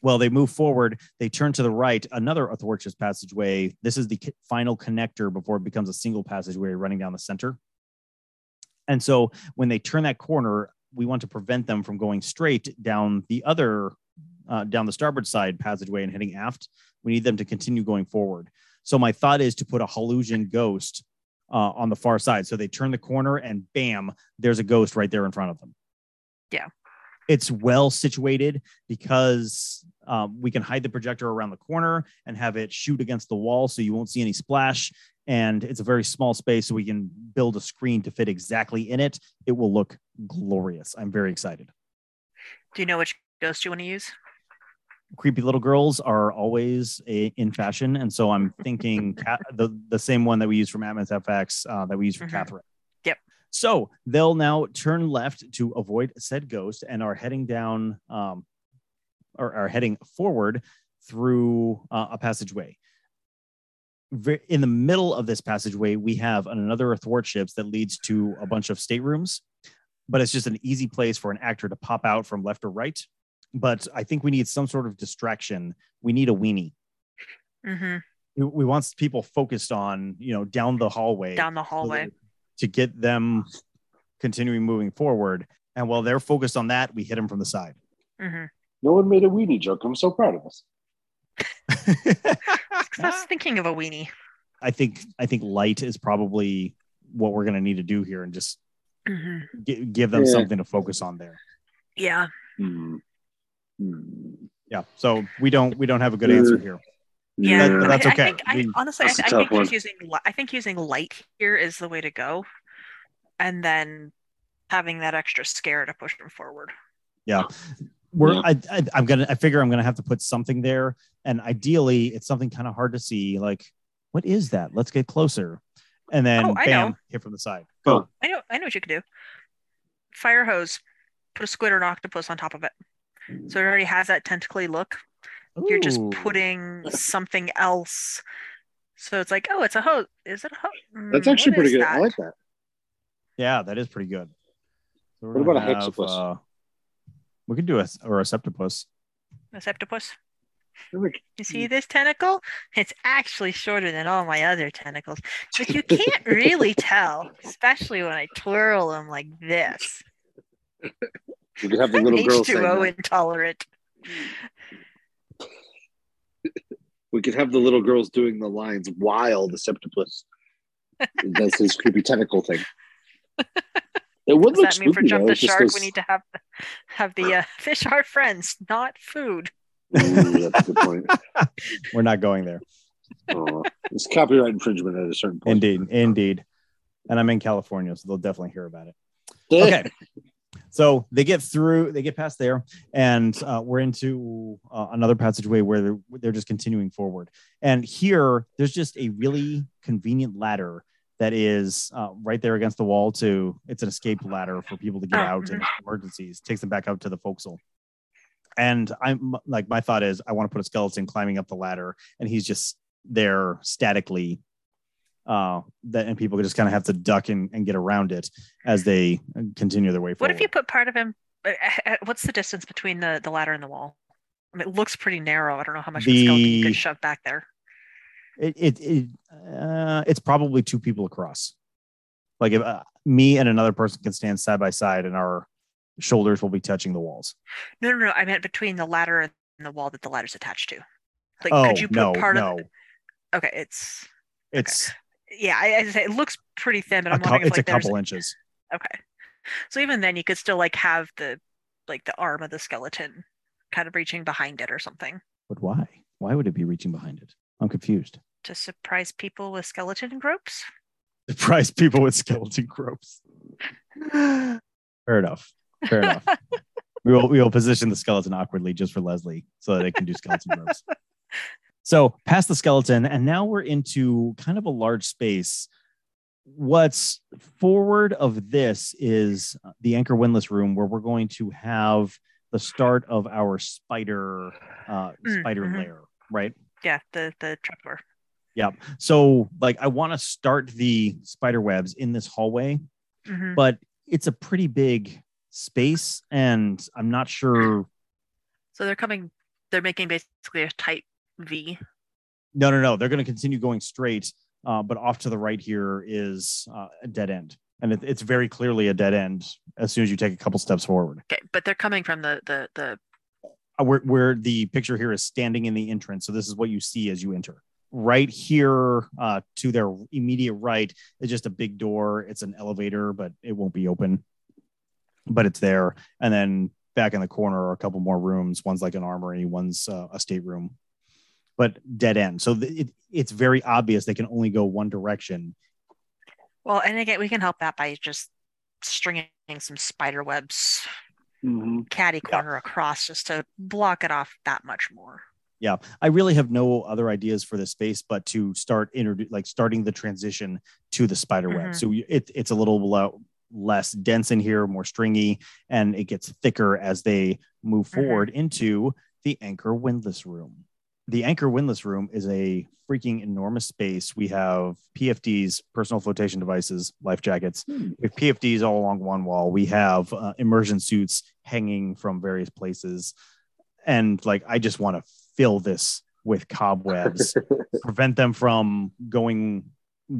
Well, they move forward. They turn to the right, another athwartships passageway. This is the final connector before it becomes a single passageway running down the center. And so when they turn that corner, we want to prevent them from going straight down the other, uh, down the starboard side passageway and heading aft. We need them to continue going forward. So my thought is to put a Halusian ghost uh, on the far side. So they turn the corner and bam, there's a ghost right there in front of them. Yeah. It's well situated because um, we can hide the projector around the corner and have it shoot against the wall so you won't see any splash. And it's a very small space, so we can build a screen to fit exactly in it. It will look glorious. I'm very excited. Do you know which ghost you want to use? Creepy little girls are always a, in fashion, and so I'm thinking (laughs) the the same one that we use for Mammoth FX uh, that we use for Mhm. Catherine. Yep. So they'll now turn left to avoid said ghost and are heading down, um, or are heading forward through uh, a passageway. In the middle of this passageway, we have another athwartships that leads to a bunch of staterooms, but it's just an easy place for an actor to pop out from left or right but I think we need some sort of distraction. We need a weenie. hmm We, we want people focused on, you know, down the hallway Down the hallway. to get them continuing moving forward. And while they're focused on that, we hit them from the side. hmm No one made a weenie joke. I'm so proud of us. I was thinking of a weenie. I think I think light is probably what we're going to need to do here, and just hmm gi- give them Yeah. something to focus on there. Yeah. Hmm. Yeah. So we don't we don't have a good answer here. Yeah. That- I- that's I, okay. think, I, We- honestly, I, That's a I tough think one. just using li- I think using light here is the way to go, and then having that extra scare to push them forward. Yeah, we're Yeah. I, I i'm gonna i figure i'm gonna have to put something there and ideally it's something kind of hard to see like what is that let's get closer and then Oh, bam know. hit from the side Oh. go I know I know what you could do. Fire hose, put a squid or an octopus on top of it, so it already has that tentacly look. You're just putting something else. So it's like, oh, it's a hose. Is it a hose? That's actually pretty good. I like that. yeah that is pretty good So we're What gonna about a have, hexapus? uh, we could do a or a septopus A septopus. You see this tentacle? It's actually shorter than all my other tentacles, but you (laughs) can't really tell, especially when I twirl them like this. We could have the little girl saying H2O that. intolerant. We could have the little girls doing the lines while the septopus does his creepy tentacle thing. It would Does look that mean for spooky, jump though. the It just shark, goes- we need to have have the uh, (laughs) fish are friends, not food. Ooh, that's a good point. (laughs) we're not going there Oh, it's copyright infringement at a certain point. indeed indeed and i'm in california so they'll definitely hear about it okay so they get through they get past there and uh, we're into uh, another passageway where they're, they're just continuing forward. And here there's just a really convenient ladder that is uh, right there against the wall to it's an escape ladder for people to get out in emergencies takes them back out to the forecastle. And i'm like my thought is i want to put a skeleton climbing up the ladder and he's just there statically uh that and people just kind of have to duck and, and get around it as they continue their way forward. What if you put part of him? uh, uh, What's the distance between the the ladder and the wall? I mean, it looks pretty narrow. I don't know how much skeleton you The- could shove back there. it it, it uh, it's probably two people across. Like if uh, me and another person can stand side by side, and our shoulders will be touching the walls. No, no, no. I meant between the ladder and the wall that the ladder's attached to. Like, oh could you put no, part no, of? Okay, it's it's yeah. I, I say it looks pretty thin, but I'm cou- wondering if it's a like there's couple inches. okay. So even then, you could still like have the like the arm of the skeleton kind of reaching behind it or something But why? Why would it be reaching behind it? I'm confused. to surprise people with skeleton gropes. Surprise people with skeleton gropes. (laughs) Fair enough. Fair enough. (laughs) we will we will position the skeleton awkwardly just for Leslie so that it can do skeleton gropes. (laughs) So past the skeleton, and now we're into kind of a large space. What's forward of this is the anchor windlass room where we're going to have the start of our spider uh, Mm, spider lair, right? Yeah, the the trapdoor. Yep. So like I want to start the spider webs in this hallway, Mhm. but it's a pretty big space and I'm not sure So they're coming they're making basically a tight V. No, no, no. They're going to continue going straight, uh, but off to the right here is uh, a dead end, and it, it's very clearly a dead end as soon as you take a couple steps forward. Okay, but they're coming from the the the Uh, where where the picture here is standing in the entrance, so this is what you see as you enter. Right here, uh, to their immediate right is just a big door. It's an elevator, but it won't be open. But it's there, and then back in the corner are a couple more rooms. One's like an armory, one's uh, a stateroom, but dead end. So th- it, it's very obvious they can only go one direction. well, and again, we can help that by just stringing some spider webs Mhm. catty corner across just to block it off that much more. Yeah, I really have no other ideas for this space, but to start introdu- like starting the transition to the spider web. Mhm. So it, it's a little lo- less dense in here, more stringy, and it gets thicker as they move Mhm. forward into the anchor windlass room. The anchor windlass room is a freaking enormous space. We have PFDs, personal flotation devices, life jackets. Hmm. We have PFDs all along one wall. We have uh, immersion suits hanging from various places. And like, I just want to fill this with cobwebs, (laughs) prevent them from going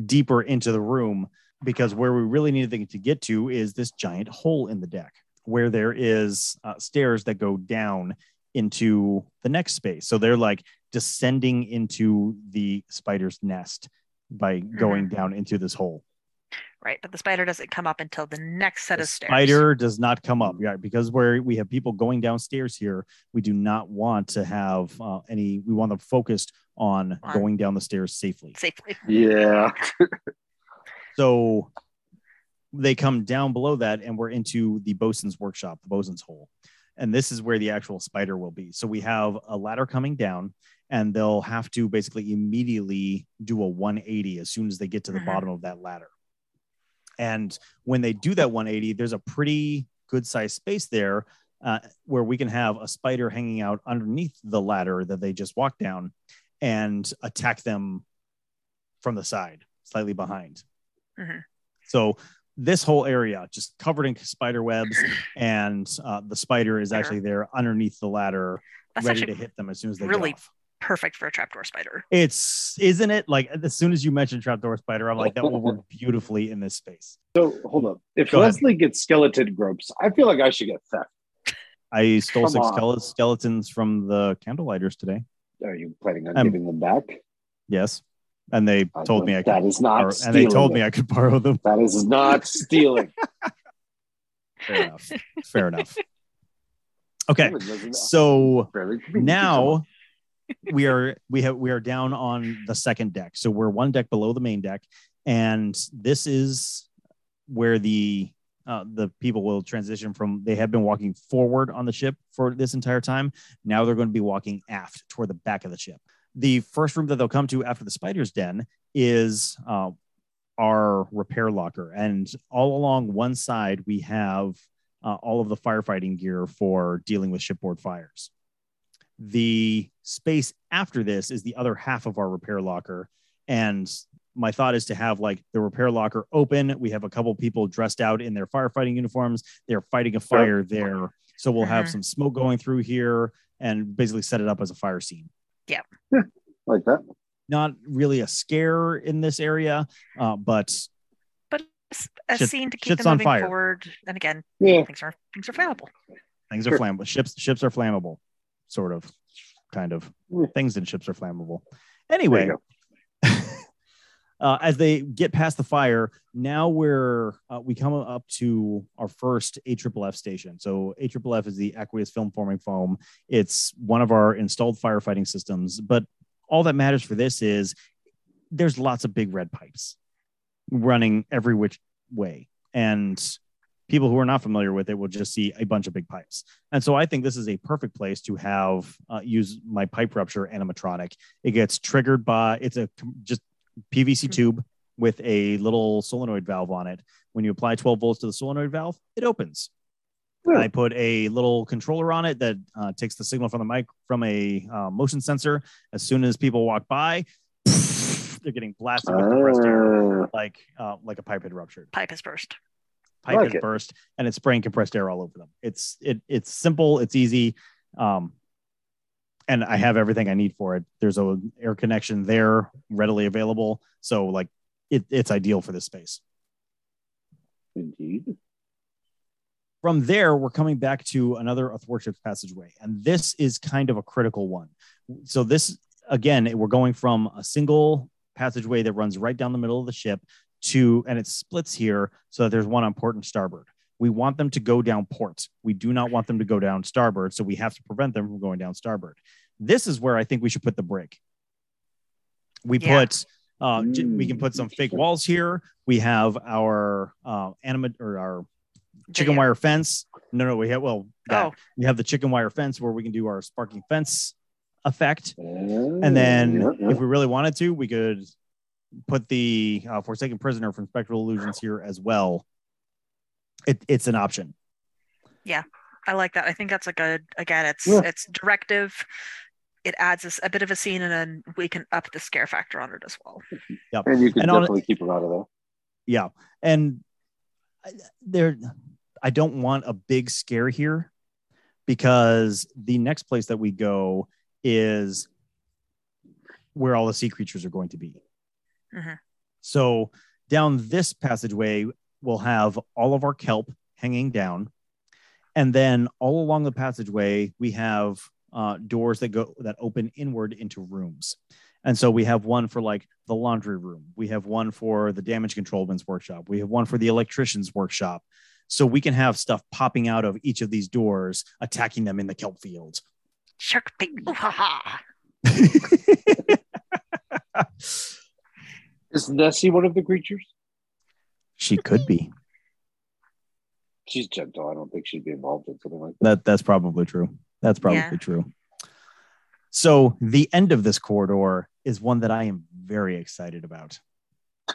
deeper into the room because where we really need to get to is this giant hole in the deck where there is uh, stairs that go down into the next space. So they're like descending into the spider's nest by going down into this hole. Right, but the spider doesn't come up until the next set The of stairs. spider does not come up, yeah, because where we have people going downstairs here, we do not want to have uh, any. We want them focused on On- going down the stairs safely. safely. Yeah. (laughs) So they come down below that, and we're into the bosun's workshop, the bosun's hole. And this is where the actual spider will be. So we have a ladder coming down, and they'll have to basically immediately do a 180 as soon as they get to the Mhm. bottom of that ladder. And when they do that 180, there's a pretty good sized space there uh, where we can have a spider hanging out underneath the ladder that they just walked down and attack them from the side, slightly behind. Mhm. So this whole area just covered in spider webs, and uh, the spider is actually there underneath the ladder, That's ready to hit them as soon as they really- get off. Perfect for a trapdoor spider. It's isn't it like as soon as you mentioned trapdoor spider, I'm like that will (laughs) work beautifully in this space. So hold up. If Go ahead. Leslie gets skeleton gropes, I feel like I should get theft. I stole Come six on. skeletons from the candlelighters today. Are you planning on Um, giving them back? Yes, and they I told me I could. that is not borrow- and they told me. I could borrow them. that is not (laughs) stealing. Fair enough. Fair enough. Okay, so very convenient. now we are we have we are down on the second deck. So we're one deck below the main deck and this is where the uh, the people will transition from they have been walking forward on the ship for this entire time. Now they're going to be walking aft toward the back of the ship. The first room that they'll come to after the spider's den is uh, our repair locker and all along one side we have uh, all of the firefighting gear for dealing with shipboard fires the space after this is the other half of our repair locker. And my thought is to have like the repair locker open. We have a couple people dressed out in their firefighting uniforms. They're fighting a fire there. So we'll have Mhm. some smoke going through here and basically set it up as a fire scene. Yeah. Like that. Not really a scare in this area, uh, but But a Shit- scene to keep them on moving fire. forward. And again, Yeah. things are things are flammable. things are Sure. flammable. Ships ships are flammable, sort of, kind of. Things in ships are flammable. Anyway, (laughs) uh, as they get past the fire, now we're uh, we come up to our first AFFF station. So AFFF is the aqueous film forming foam. It's one of our installed firefighting systems, but all that matters for this is there's lots of big red pipes running every which way, and people who are not familiar with it will just see a bunch of big pipes. And so I think this is a perfect place to have uh, use my pipe rupture animatronic. It gets triggered by it's a just PVC Mhm. tube with a little solenoid valve on it. When you apply 12 volts to the solenoid valve, it opens. Yeah. I put a little controller on it that uh, takes the signal from the mic from a uh, motion sensor. As soon as people walk by, (laughs) they're getting blasted with compressed air, Uh, like uh, like a pipe had ruptured Pipe has burst. Pipe like it. burst and it's spraying compressed air all over them. It's it it's simple, it's easy. Um, and I have everything I need for it. There's a air connection there readily available, so like it, it's ideal for this space. Indeed. From there, we're coming back to another Athwartships passageway, and this is kind of a critical one. So this again, we're going from a single passageway that runs right down the middle of the ship to, and it splits here so that there's one on port and starboard. We want them to go down port. We do not want them to go down starboard, so we have to prevent them from going down starboard. This is where I think we should put the brick. We Yeah. put, uh, j- we can put some fake walls here. We have our uh, animate or our chicken wire fence. No, no, we have well, that. Oh, we have the chicken wire fence where we can do our sparking fence effect. And And then if we really wanted to, we could put the uh, Forsaken Prisoner from Spectral Illusions here as well. It, it's an option. Yeah, I like that. I think that's a good. Again, it's Yeah. it's directive. It adds us a bit of a scene, and then we can up the scare factor on it as well. and you can and on- definitely keep them out of there. Yeah. And there, I don't want a big scare here because the next place that we go is where all the sea creatures are going to be. Mhm. So down this passageway, we'll have all of our kelp hanging down. And then all along the passageway, we have uh, doors that go that open inward into rooms. And so we have one for like the laundry room. We have one for the damage control controlman's workshop. We have one for the electrician's workshop. So we can have stuff popping out of each of these doors, attacking them in the kelp field. Shark bait. (laughs) (laughs) (laughs) Ooh, ha, ha. Is Nessie one of the creatures? she could be. She's gentle. I don't think she'd be involved in something like that. That that's probably true. That's probably Yeah. true. So the end of this corridor is one that I am very excited about.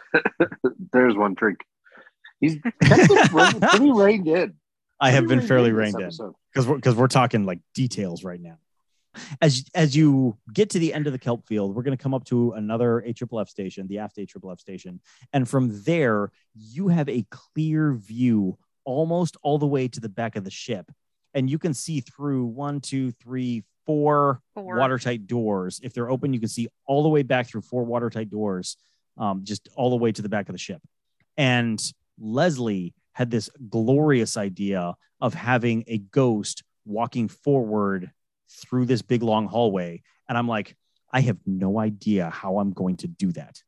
(laughs) There's one trick. He's kept it re- pretty reined in. I have Pretty been fairly this reined in because we're because we're talking like details right now. As as you get to the end of the kelp field, we're going to come up to another AFFF station, the aft AFFF station, and from there you have a clear view almost all the way to the back of the ship, and you can see through one, two, three, four Four. watertight doors. If they're open, you can see all the way back through four watertight doors, um, just all the way to the back of the ship. And Leslie had this glorious idea of having a ghost walking forward through this big long hallway. And I'm like, I have no idea how I'm going to do that.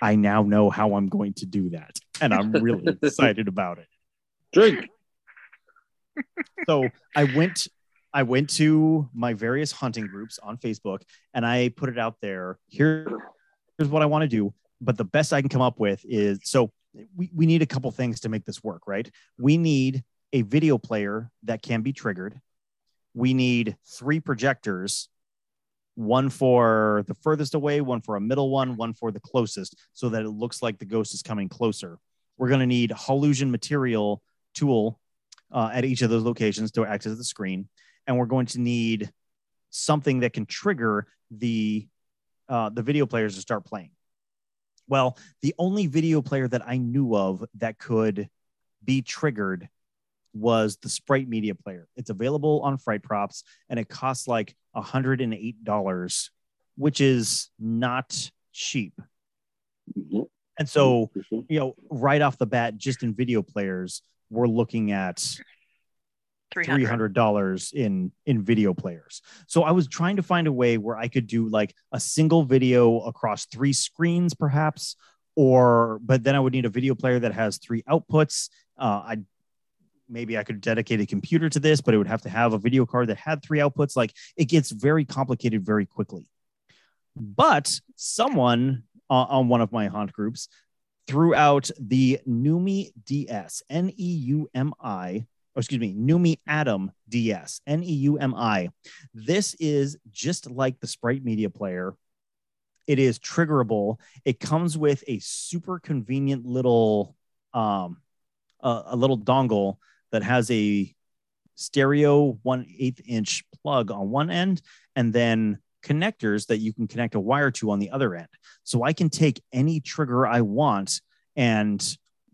I now know how I'm going to do that. And I'm really (laughs) excited about it Drink. so I went I went to my various hunting groups on Facebook and I put it out there. Here, here's what I want to do. But the best I can come up with is so we, we need a couple things to make this work, right? We need a video player that can be triggered. We need three projectors, one for the furthest away, one for a middle one, one for the closest, so that it looks like the ghost is coming closer. We're going to need Hallusion material tool uh, at each of those locations to access the screen, and we're going to need something that can trigger the uh, the video players to start playing. Well, the only video player that I knew of that could be triggered was the Sprite Media Player. It's available on Fright Props, and it costs like hundred and eight dollars, which is not cheap. Mhm. And so you know, right off the bat, just in video players, we're looking at three 300. hundred dollars in in video players. So I was trying to find a way where I could do like a single video across three screens, perhaps, or but then I would need a video player that has three outputs. Uh, I maybe I could dedicate a computer to this, but it would have to have a video card that had three outputs. Like it gets very complicated very quickly. But someone uh, on one of my haunt groups threw out the Neumi DS, N E U M I, excuse me, Neumi Atom DS, N E U M I. This is just like the Sprite Media Player. It is triggerable. It comes with a super convenient little, um, uh, a little dongle that has a stereo one eighth inch plug on one end, and then connectors that you can connect a wire to on the other end. So I can take any trigger I want and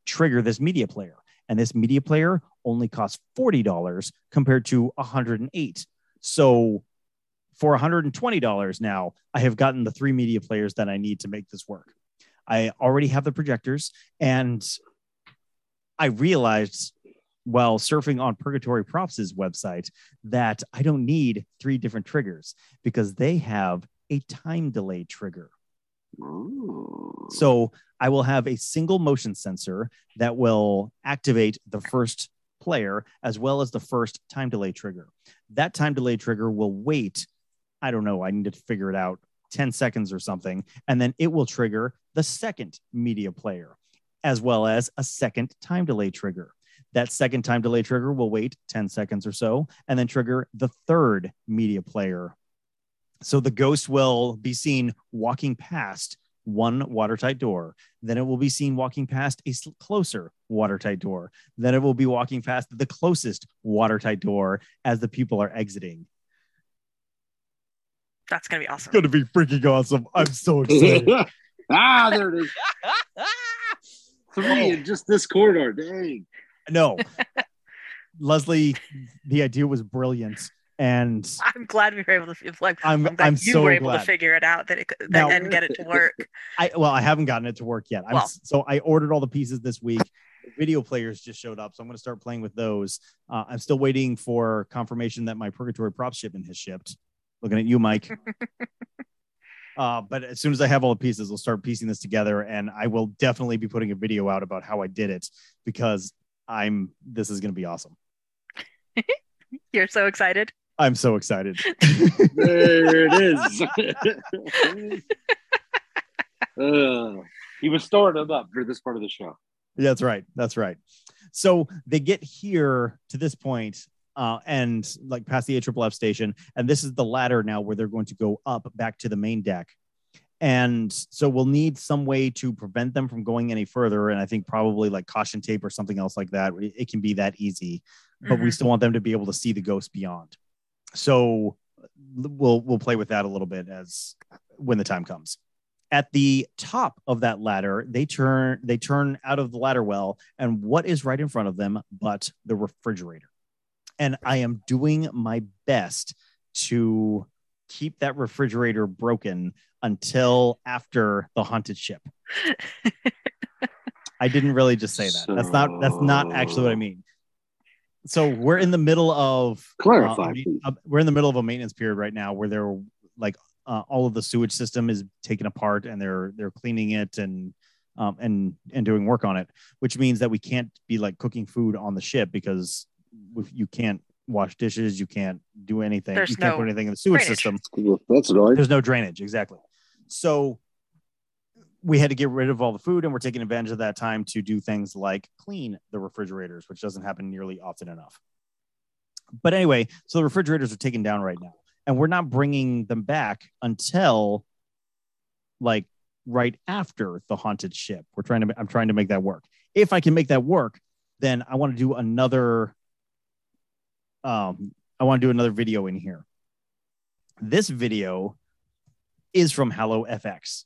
trigger this media player. And this media player only costs $40 compared to 108. So for $120 now, I have gotten the three media players that I need to make this work. I already have the projectors, and I realized while surfing on Purgatory Props' website that I don't need three different triggers because they have a time delay trigger. Ooh. So I will have a single motion sensor that will activate the first player as well as the first time delay trigger. That time delay trigger will wait. I don't know. I need to figure it out 10 seconds or something. And then it will trigger the second media player as well as a second time delay trigger. That second time delay trigger will wait 10 seconds or so and then trigger the third media player. So the ghost will be seen walking past one watertight door. Then it will be seen walking past a s- closer watertight door. Then it will be walking past the closest watertight door as the people are exiting. That's gonna be awesome. It's going to be freaking awesome. I'm so excited. (laughs) ah, there it is. (laughs) Three in just this corridor. Dang. No. (laughs) Leslie, the idea was brilliant. And I'm glad we were able to like. I'm- glad I'm you so were able glad. to figure it out that it could, Now- and get it to (laughs) work. I well, I haven't gotten it to work yet. I'm Well. so I ordered all the pieces this week. Video players just showed up, so I'm going to start playing with those. Uh, I'm still waiting for confirmation that my Purgatory prop shipment has shipped. Looking at you, Mike. (laughs) uh, but as soon as I have all the pieces, I'll start piecing this together, and I will definitely be putting a video out about how I did it because I'm. This is going to be awesome. (laughs) You're so excited. I'm so excited. (laughs) There it is. (laughs) Uh, he was storing them up for this part of the show. That's right. That's right. So they get here to this point, uh, and like past the AFFF station, and this is the ladder now where they're going to go up back to the main deck. And so we'll need some way to prevent them from going any further. And I think probably like caution tape or something else like that. It can be that easy, but we Mhm. still want them to be able to see the ghost beyond. So we'll we'll play with that a little bit as when the time comes at the top of that ladder they turn they turn out of the ladder well and what is right in front of them but the refrigerator and i am doing my best to keep that refrigerator broken until after the haunted ship. (laughs) I didn't really just say that. That's not that's not actually what i mean. So we're in the middle of Clarify, uh, a ma- please. uh, we're in the middle of a maintenance period right now where they're like uh, all of the sewage system is taken apart and they're they're cleaning it and um, and and doing work on it, which means that we can't be like cooking food on the ship because you can't wash dishes, you can't do anything, There's you can't no put anything in the sewage drainage. system. That's annoying. There's no drainage, exactly. So we had to get rid of all the food, and we're taking advantage of that time to do things like clean the refrigerators, which doesn't happen nearly often enough. But anyway, so the refrigerators are taken down right now, and we're not bringing them back until like right after the haunted ship. We're trying to, I'm trying to make that work. If I can make that work, then I want to do another. Um, I want to do another video in here. This video is from Hallow FX.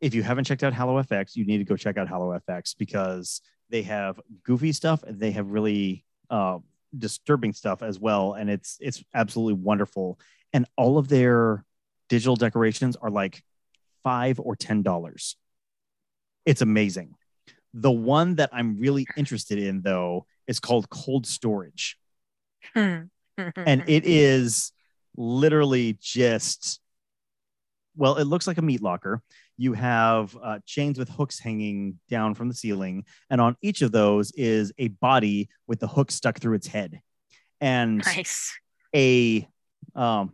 If you haven't checked out Hallow FX, you need to go check out Hallow FX because they have goofy stuff. and They have really uh, disturbing stuff as well, and it's it's absolutely wonderful. And all of their digital decorations are like five or ten dollars. It's amazing. The one that I'm really interested in, though, is called Cold Storage. And it (laughs) is literally just well it looks like a meat locker you have uh, chains with hooks hanging down from the ceiling and on each of those is a body with the hook stuck through its head and nice. a um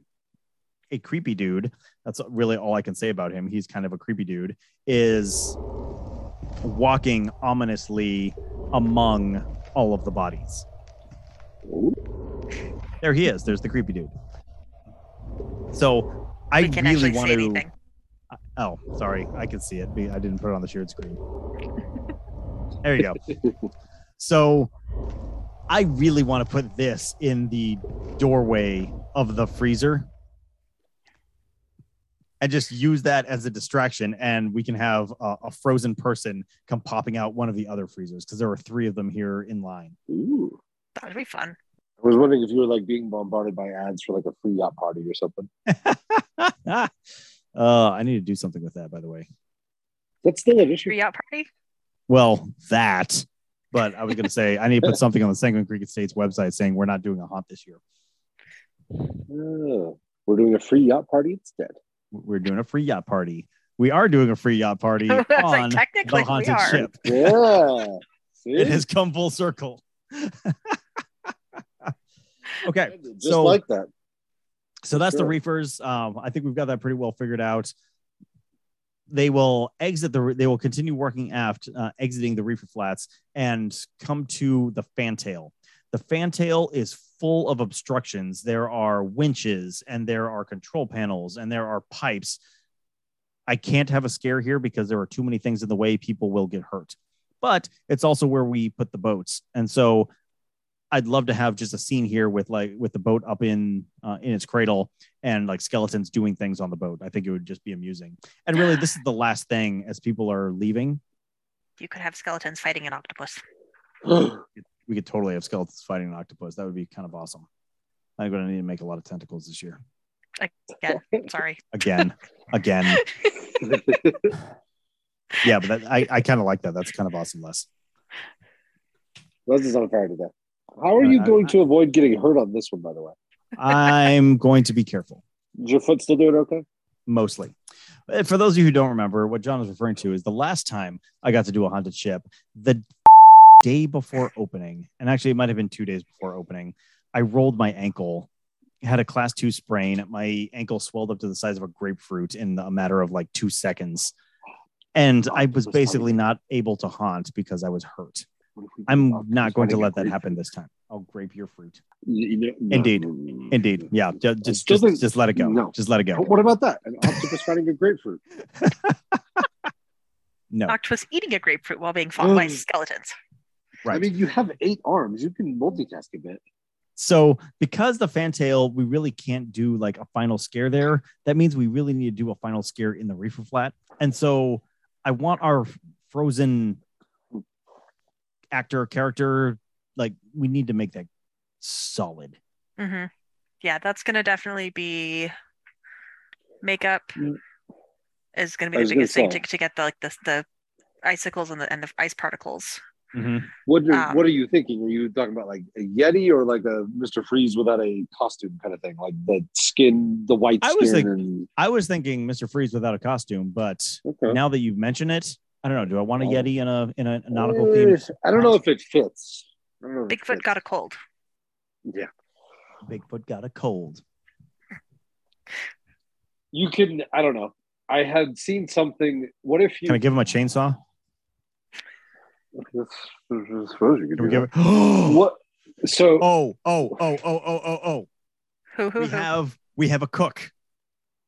a creepy dude that's really all i can say about him he's kind of a creepy dude is walking ominously among all of the bodies Ooh. There he is. There's the creepy dude. So I can really want to. Uh, oh, sorry, I can see it. I didn't put it on the shared screen. there you go. (laughs) So I really want to put this in the doorway of the freezer and just use that as a distraction. And we can have a, a frozen person come popping out one of the other freezers because there are three of them here in line. Ooh. That would be fun. I was wondering if you were like being bombarded by ads for like a free yacht party or something. (laughs) uh, I need to do something with that, by the way. That's still an issue. Free out party. Well, that. But I was going to say I need to put something on the Sanguine Creek Estates website saying we're not doing a haunt this year. Oh, we're doing a free yacht party instead. We're doing a free yacht party. We are doing a free yacht party (laughs) I was like, on the haunted ship. Yeah. (laughs) See? It has come full circle. Okay, Just so like that. so that's the reefers. Um, I think we've got that pretty well figured out. They will exit the. They will continue working aft, uh, exiting the reefer flats, and come to the fantail. The fantail is full of obstructions. There are winches, and there are control panels, and there are pipes. I can't have a scare here because there are too many things in the way. People will get hurt. But it's also where we put the boats, and so I'd love to have just a scene here with like with the boat up in uh, in its cradle and like skeletons doing things on the boat. I think it would just be amusing. And really, this is the last thing as people are leaving. You could have skeletons fighting an octopus. (gasps) We could totally have skeletons fighting an octopus. That would be kind of awesome. I'm gonna need to make a lot of tentacles this year. Again, sorry. Again, again. (laughs) Yeah, but that, I I kind of like that. That's kind of awesome, Les. Les is on fire today. How are you I- going I- to avoid getting hurt on this one, by the way? I'm (laughs) going to be careful. Is your foot still doing okay? mostly. Uh, For those of you who don't remember, what John is referring to is the last time I got to do a haunted ship, the (laughs) day before opening, and actually it might have been two days before opening, I rolled my ankle, had a class two sprain. My ankle swelled up to the size of a grapefruit in a matter of like two seconds. And I was basically not able to haunt because I was hurt. What if we I'm not going to let that grape? happen this time. I'll grape your fruit. You- you know- no, Indeed. no, no, no. Indeed. Yeah. ju- Just, just, think- just let it go. no. Just let it go. But what about that? An octopus fighting a grapefruit. (laughs) No. Octopus eating a grapefruit while being fought by Mm. skeletons. Right. I mean, you have eight arms. You can multitask a bit. So because the fantail, we really can't do like a final scare there. That means we really need to do a final scare in the reefer flat. And so I want our frozen actor character, like we need to make that solid. hmm Yeah, that's gonna definitely be makeup Mm. is gonna be the biggest thing to, to get the like the the icicles and the and the ice particles. What are, Um, What are you thinking? Are you talking about like a Yeti or like a Mister Freeze without a costume kind of thing, like the skin, the white I was think- and, I was thinking Mr. Freeze without a costume, but okay. now that you mention it, I don't know. Do I want a Oh. Yeti in a in a nautical theme? I don't know if it fits. I don't know if it Bigfoot fits. got a cold. Yeah, Bigfoot got a cold. you can. I don't know. I had seen something. What if you? Can I give him a chainsaw? I suppose you could Can we give that. it? (gasps) What? So Oh, oh, oh, oh, oh, oh, oh. Who who we who? have we have a cook.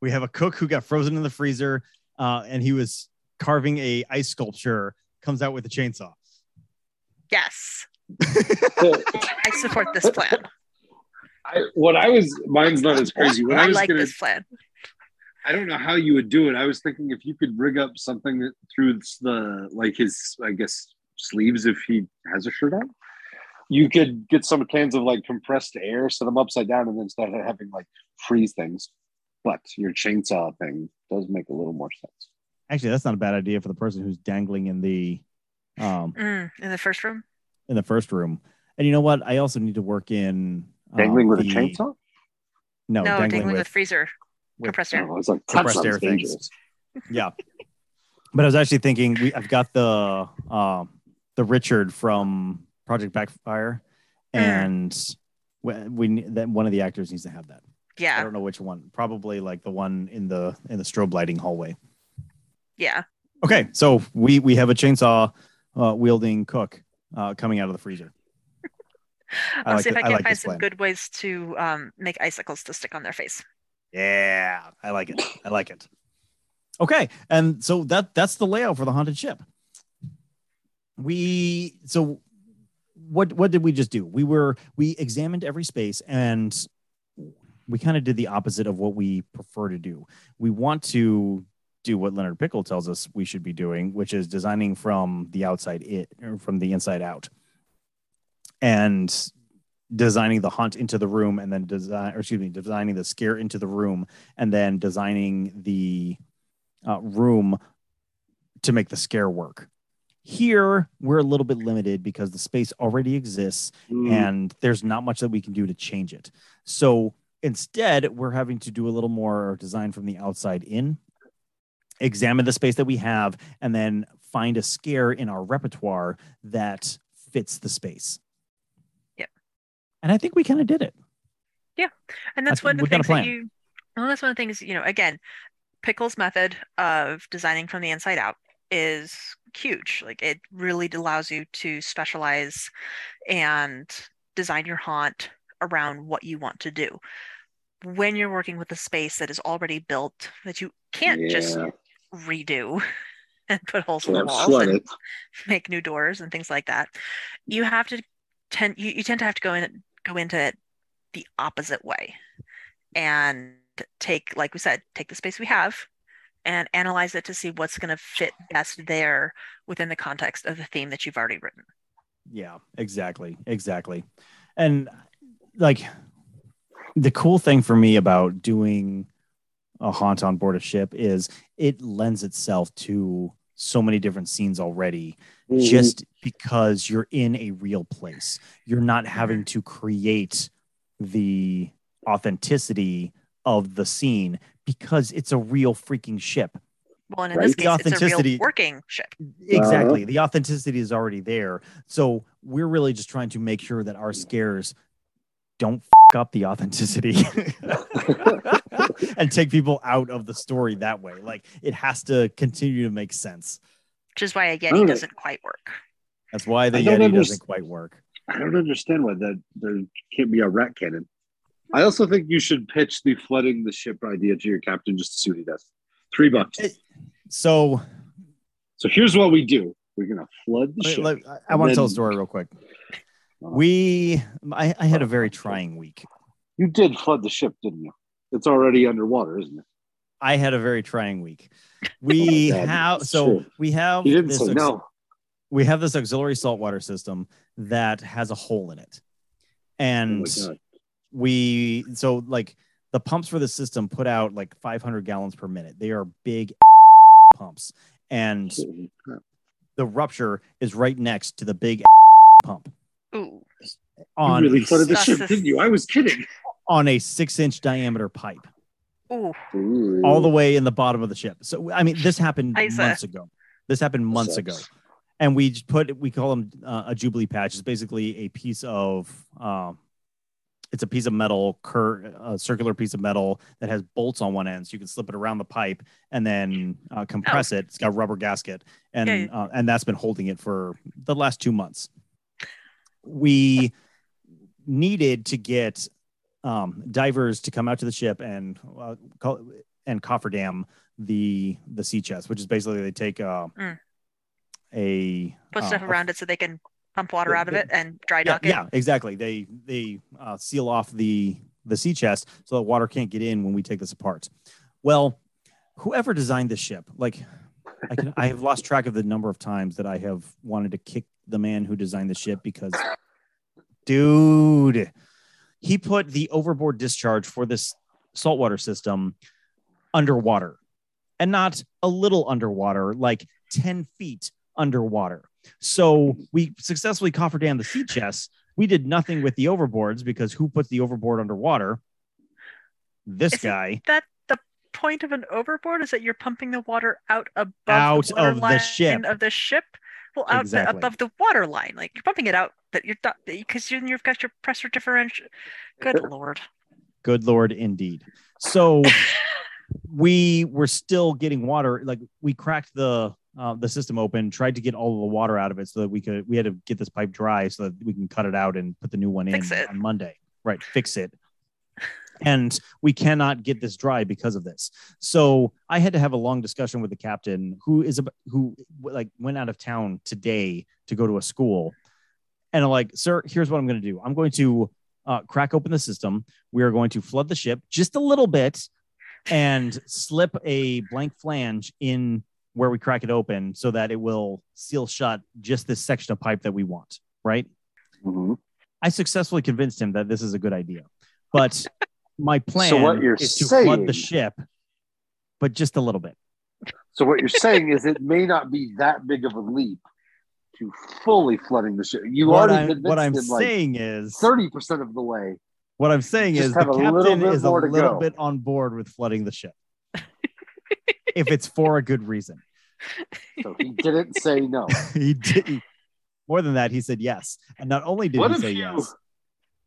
We have a cook who got frozen in the freezer, uh, and he was carving a ice sculpture. Comes out with a chainsaw. Yes, (laughs) I support this plan. I, what I was, mine's not as crazy. What I I was like gonna, this plan. I don't know how you would do it. I was thinking if you could rig up something that through the like his, I guess, sleeves if he has a shirt on. You could get some cans of like compressed air, set them upside down, and then start having like freeze things. But your chainsaw thing does make a little more sense. Actually, that's not a bad idea for the person who's dangling in the um Mm, in the first room. in the first room. And you know what? I also need to work in um, Dangling with a chainsaw? No, No, dangling, dangling, with, with, freezer with- compressed air. Oh, it's like Compressed sounds air things. yeah. But I was actually thinking we I've got the um the Richard from Project Backfire, Mm. and we, we need- that one of the actors needs to have that. Yeah. I don't know which one. Probably like the one in the in the strobe lighting hallway. Yeah. Okay, so we we have a chainsaw uh, wielding cook uh, coming out of the freezer. (laughs) I'll like see if it- I I can like find some plan. good ways to um, make icicles to stick on their face. Yeah, I like it. I like it. Okay, and so that that's the layout for the haunted ship. We so what what did we just do? We were we examined every space and we kind of did the opposite of what we prefer to do. We want to do what Leonard Pickel tells us we should be doing, which is designing from the outside it or from the inside out. And designing the haunt into the room and then design or excuse me designing the scare into the room and then designing the uh, room to make the scare work. Here we're a little bit limited because the space already exists Mm, and there's not much that we can do to change it. So instead we're having to do a little more design from the outside in examine the space that we have and then find a scare in our repertoire that fits the space Yeah. and i think we kind of did it Yeah. And that's That's- one of the we've got a things that you. Well, that's one of the things you know. Again, Pickel's method of designing from the inside out is huge. Like it really allows you to specialize and design your haunt around what you want to do. When you're working with a space that is already built, that you can't just yeah, redo (laughs) and put holes in the walls flood and it. make new doors and things like that. You have to tend you, you tend to have to go in go into it the opposite way and take like we said take the space we have and analyze it to see what's going to fit best there within the context of the theme that you've already written. Yeah, exactly. Exactly. And like the cool thing for me about doing a haunt on board a ship is it lends itself to so many different scenes already Mhm. just because you're in a real place. You're not having to create the authenticity of the scene because it's a real freaking ship. Well, and in Right. this The case, it's a authenticity- real working ship. Exactly. The authenticity is already there. So we're really just trying to make sure that our scares don't f- up the authenticity (laughs) and take people out of the story that way. Like it has to continue to make sense. Which is why a Yeti doesn't quite work. That's why the I Yeti underst- doesn't quite work. I don't understand why that there can't be a rat cannon. I also think you should pitch the flooding the ship idea to your captain just to see what he does. Three bucks. It- So So here's what we do. We're gonna flood the Wait, ship. let- I- I want to tell a story real quick. Oh. We, I, I had a very trying week. You did flood the ship, didn't you? It's already underwater, isn't it? I had a very trying week. (laughs) We oh, God, have so true. we have You didn't this say no. we have this auxiliary saltwater system that has a hole in it, Oh and God. we so like the pumps for the system put out like 500 gallons per minute. They are big (laughs) pumps, and the rupture is right next to the big (laughs) pump Ooh. You on really a, flooded the ship, didn't you? I was kidding. on a six inch diameter pipe. Ooh. all the way in the bottom of the ship. So I mean, this happened Isa. months ago. This happened months ago, and we just put we call them uh, a jubilee patch. It's basically a piece of um, it's a piece of metal, cur- a circular piece of metal that has bolts on one end, so you can slip it around the pipe and then uh, compress it. It's got a rubber gasket, and Yeah, Uh, and that's been holding it for the last two months. We needed to get um, divers to come out to the ship and uh, call and cofferdam the the sea chest, which is basically they take uh, Mm. a Put uh, stuff a around it so they can pump water out of it and dry yeah, dock it. yeah, exactly. They they uh, seal off the the sea chest so that water can't get in when we take this apart. Well, whoever designed this ship, like I can, I have lost track of the number of times that I have wanted to kick the man who designed the ship because, dude, he put the overboard discharge for this saltwater system underwater, and not a little underwater, like ten feet underwater. So we successfully cofferdammed the sea chests. We did nothing with the overboards because who puts the overboard underwater? This Isn't guy That the point of an overboard is that you're pumping the water out above Out the of the ship. of the ship. Well, out the, Exactly. above the water line, like you're pumping it out, but you're not because you, you've got your pressure differential. Good lord. good lord indeed so (laughs) we were still getting water like we cracked the uh, the system open tried to get all of the water out of it so that we could we had to get this pipe dry so that we can cut it out and put the new one in it. on monday right fix it and we cannot get this dry because of this. So i had to have a long discussion with the captain who is a who like went out of town today to go to a school. And I'm like sir here's what i'm going to do. I'm going to uh, crack open the system. We are going to flood the ship just a little bit and slip a blank flange in where we crack it open so that it will seal shut just this section of pipe that we want right? Mhm. I successfully convinced him that this is a good idea. But my plan So what you're is to flood the ship, but just a little bit. So what you're saying is it may not be that big of a leap to fully flooding the ship. You what already I'm, what I'm convinced him, like saying is thirty percent of the way. what I'm saying just is the have a little captain bit is a more to little go. bit on board with flooding the ship. (laughs) if it's for a good reason. So he didn't say no. (laughs) he didn't. More than that, he said yes. And not only did What he say you- yes.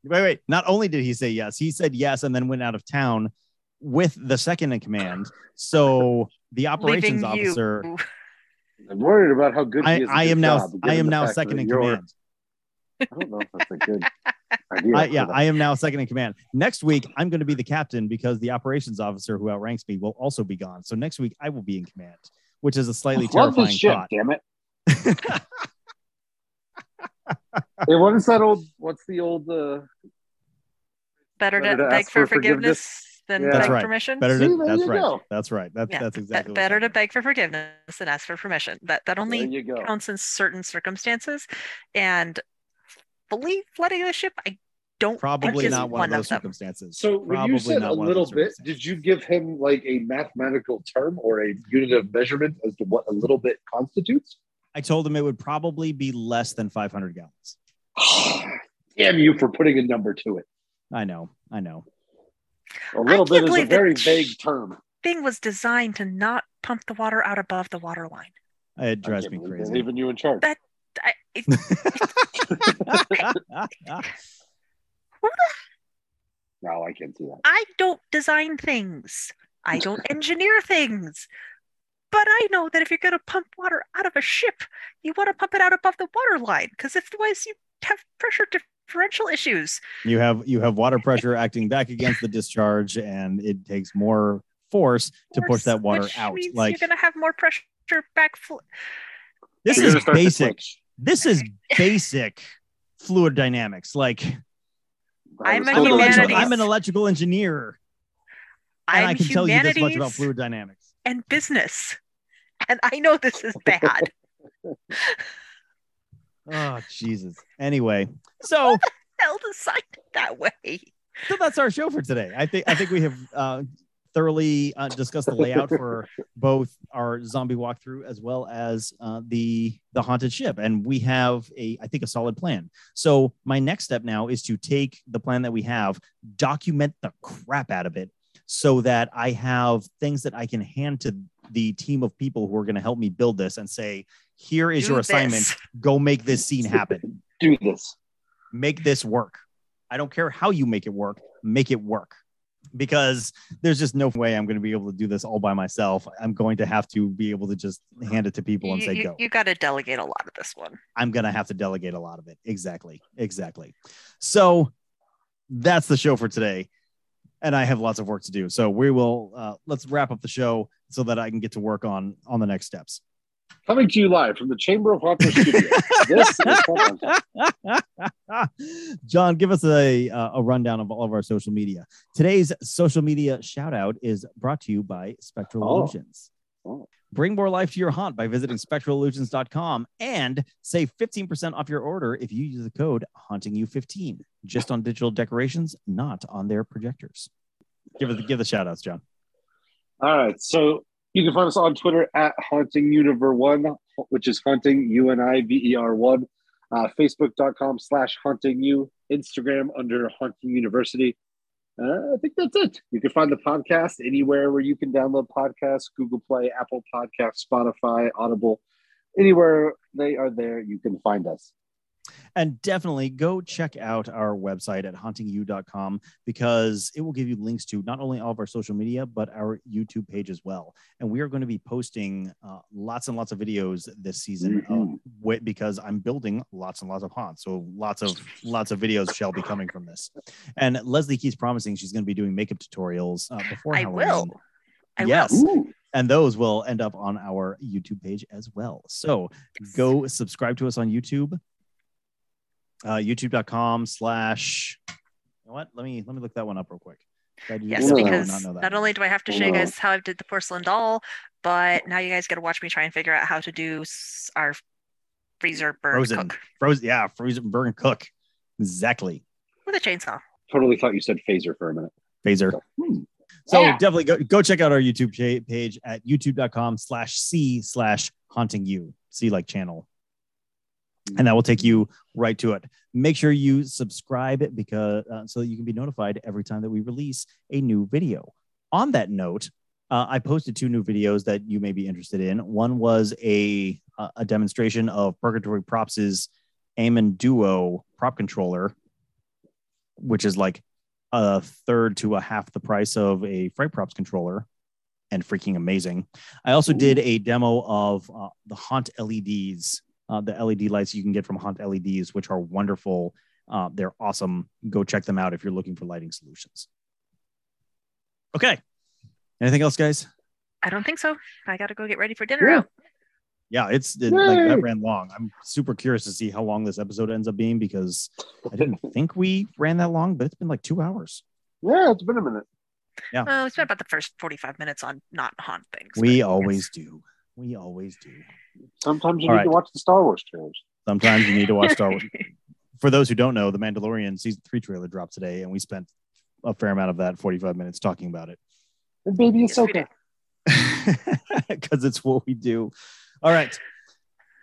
Wait, wait. Not only did he say yes, he said yes and then went out of town with the second in command. So the operations Leaving you. officer, I'm worried about how good he I, is. at I am now, job, I am now second in command. I don't know if that's a good idea. I, yeah. I am now second in command. Next week, I'm going to be the captain because the operations officer who outranks me will also be gone. So next week, I will be in command, which is a slightly terrifying this ship, thought. damn it. (laughs) hey, what is that old? What's the old? Uh, Better to, Better to beg ask for for forgiveness. forgiveness than Yeah. That's beg right. permission. Better See, to, there that's you right. go. That's right. That's Yeah, that's exactly what's better to beg for forgiveness than ask for permission. That that only you go. counts in certain circumstances. And fully flooding the ship, I don't Probably think not one, one of those them. circumstances. So when Probably you said not a little bit, did you give him like a mathematical term or a unit of measurement as to what a little bit constitutes? I told him it would probably be less than 500 gallons. (sighs) Damn you for putting a number to it. I know. I know. A little bit is a very vague term. Thing was designed to not pump the water out above the water line. It drives me crazy. they're Leaving you in charge. That I, it, (laughs) No, I can't see that. I don't design things. I don't engineer things. But I know that if you're going to pump water out of a ship, you want to pump it out above the water line because otherwise you have pressure differential issues. you have you have water (laughs) pressure acting back against the discharge, and it takes more force to push that water which out. means Like you're going to have more pressure back. Fl- this is gonna start to basic. This is (laughs) basic fluid dynamics. Like I I'm was a I'm, an electrical, I'm an electrical engineer, and I'm I can tell you this much about fluid dynamics. and business. (laughs) And I know this is bad. Oh (laughs) Jesus. Anyway, (laughs) so Hell designed it that way. so that's our show for today. I think I think we have uh, thoroughly uh, discussed the layout for both our zombie walkthrough as well as uh, the the haunted ship, and we have a I think a solid plan. So my next step now is to take the plan that we have, document the crap out of it, so that I have things that I can hand to the team of people who are going to help me build this, and say, here is Do your assignment. Go make this scene happen. (laughs) do this. make this work. I don't care how you make it work, make it work. Because there's just no way I'm going to be able to do this all by myself. I'm going to have to be able to just hand it to people and You, say, you, go. you got to delegate a lot of this one. I'm going to have to delegate a lot of it. Exactly. Exactly. So that's the show for today. And I have lots of work to do. So we will, uh, let's wrap up the show so that I can get to work on on the next steps. Coming to you live from the Chamber of Haunters Studio. this is (laughs) John, give us a, uh, a rundown of all of our social media. Today's social media shout out is brought to you by Spectral Oh. Illusions. Oh. Bring more life to your haunt by visiting spectralillusions.com and save 15% off your order if you use the code hauntingyou15 just on digital decorations, not on their projectors. Give it give the shout outs, John. All right. So you can find us on Twitter at hauntinguniver1, which is Haunting U N I V E R One. Uh, Facebook.com slash Haunting You. Instagram under Haunting University. Uh, I think that's it. You can find the podcast anywhere where you can download podcasts: Google Play, Apple Podcasts, Spotify, Audible. Anywhere they are there, you can find us. And definitely go check out our website at hauntingyou.com because it will give you links to not only all of our social media, but our YouTube page as well. And we are going to be posting uh, lots and lots of videos this season Mhm. wi- because I'm building lots and lots of haunts. So lots of lots of videos shall be coming from this. And Leslie keeps promising she's going to be doing makeup tutorials uh, before I Halloween. will. I yes. will. And those will end up on our YouTube page as well. So go subscribe to us on YouTube. Uh, YouTube.com slash you know what? Let me let me look that one up real quick. I Yes, I would because not know not, only do I have to show you guys how I did the porcelain doll, but now you guys got to watch me try and figure out how to do our freezer burn Frozen. cook. Frozen, yeah, frozen burn, cook. Exactly. With a chainsaw. Totally thought you said phaser for a minute. Phaser. So, hmm. So Yeah. definitely go, go check out our YouTube page at youtube.com slash C slash haunting you. See like channel. And that will take you right to it. Make sure you subscribe because uh, so that you can be notified every time that we release a new video. On that note, uh, I posted two new videos that you may be interested in. One was a a- a demonstration of Purgatory Props' Amon Duo prop controller, which is like a third to a half the price of a Fright Props controller and freaking amazing. I also did a demo of uh, the Haunt LEDs, uh, the LED lights you can get from Haunt LEDs, which are wonderful. Uh, they're awesome. Go check them out if you're looking for lighting solutions. Okay. Anything else, guys? I don't think so. I got to go get ready for dinner. Yeah. Yeah, it's it, like Yay. that ran long. I'm super curious to see how long this episode ends up being because I didn't think we ran that long, but it's been like two hours. Yeah, it's been a minute. Well, we spent about the first 45 minutes on not haunt things. We always do. We always do. Sometimes you All need right. to watch the Star Wars trailers. Sometimes you need to watch Star Wars. (laughs) For those who don't know, the Mandalorian season three trailer dropped today, and we spent a fair amount of that 45 minutes talking about it And baby Yes, we Ahsoka. (laughs) because it's what we do. All right.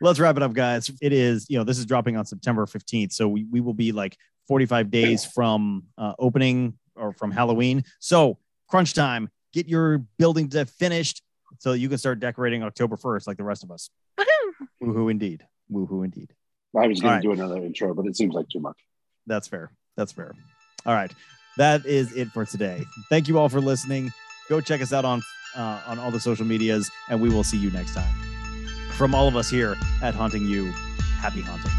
Let's wrap it up, guys. It is, you know, this is dropping on September 15th. So we, we will be like 45 days from uh, opening or from Halloween. So crunch time. Get your building de- finished so you can start decorating October 1st like the rest of us. Woohoo! Woohoo indeed. Woohoo indeed. I was going All to do another intro, but it seems like too much. That's fair. That's fair. All right. That is it for today. Thank you all for listening. Go check us out on uh, on all the social medias, and we will see you next time. From all of us here at Haunting U, happy haunting.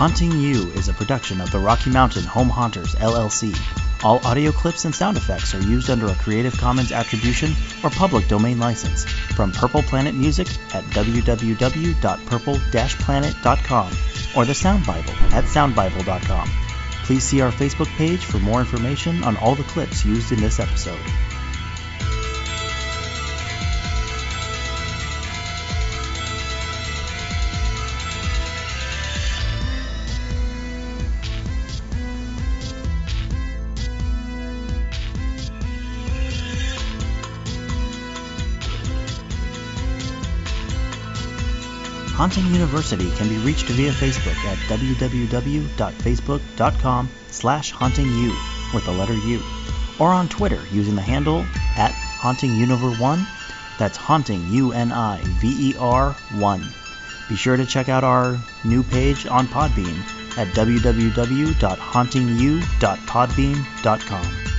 Haunting U is a production of the Rocky Mountain Home Haunters, LLC. All audio clips and sound effects are used under a Creative Commons Attribution or Public Domain license from Purple Planet Music at www.purple-planet.com or the Sound Bible at soundbible.com. Please see our Facebook page for more information on all the clips used in this episode. Haunting University can be reached via Facebook at www.facebook.com slash hauntingu with the letter U, or on Twitter using the handle at hauntinguniver1, that's haunting U-N-I-V-E-R 1. Be sure to check out our new page on Podbean at www.hauntingu.podbean.com.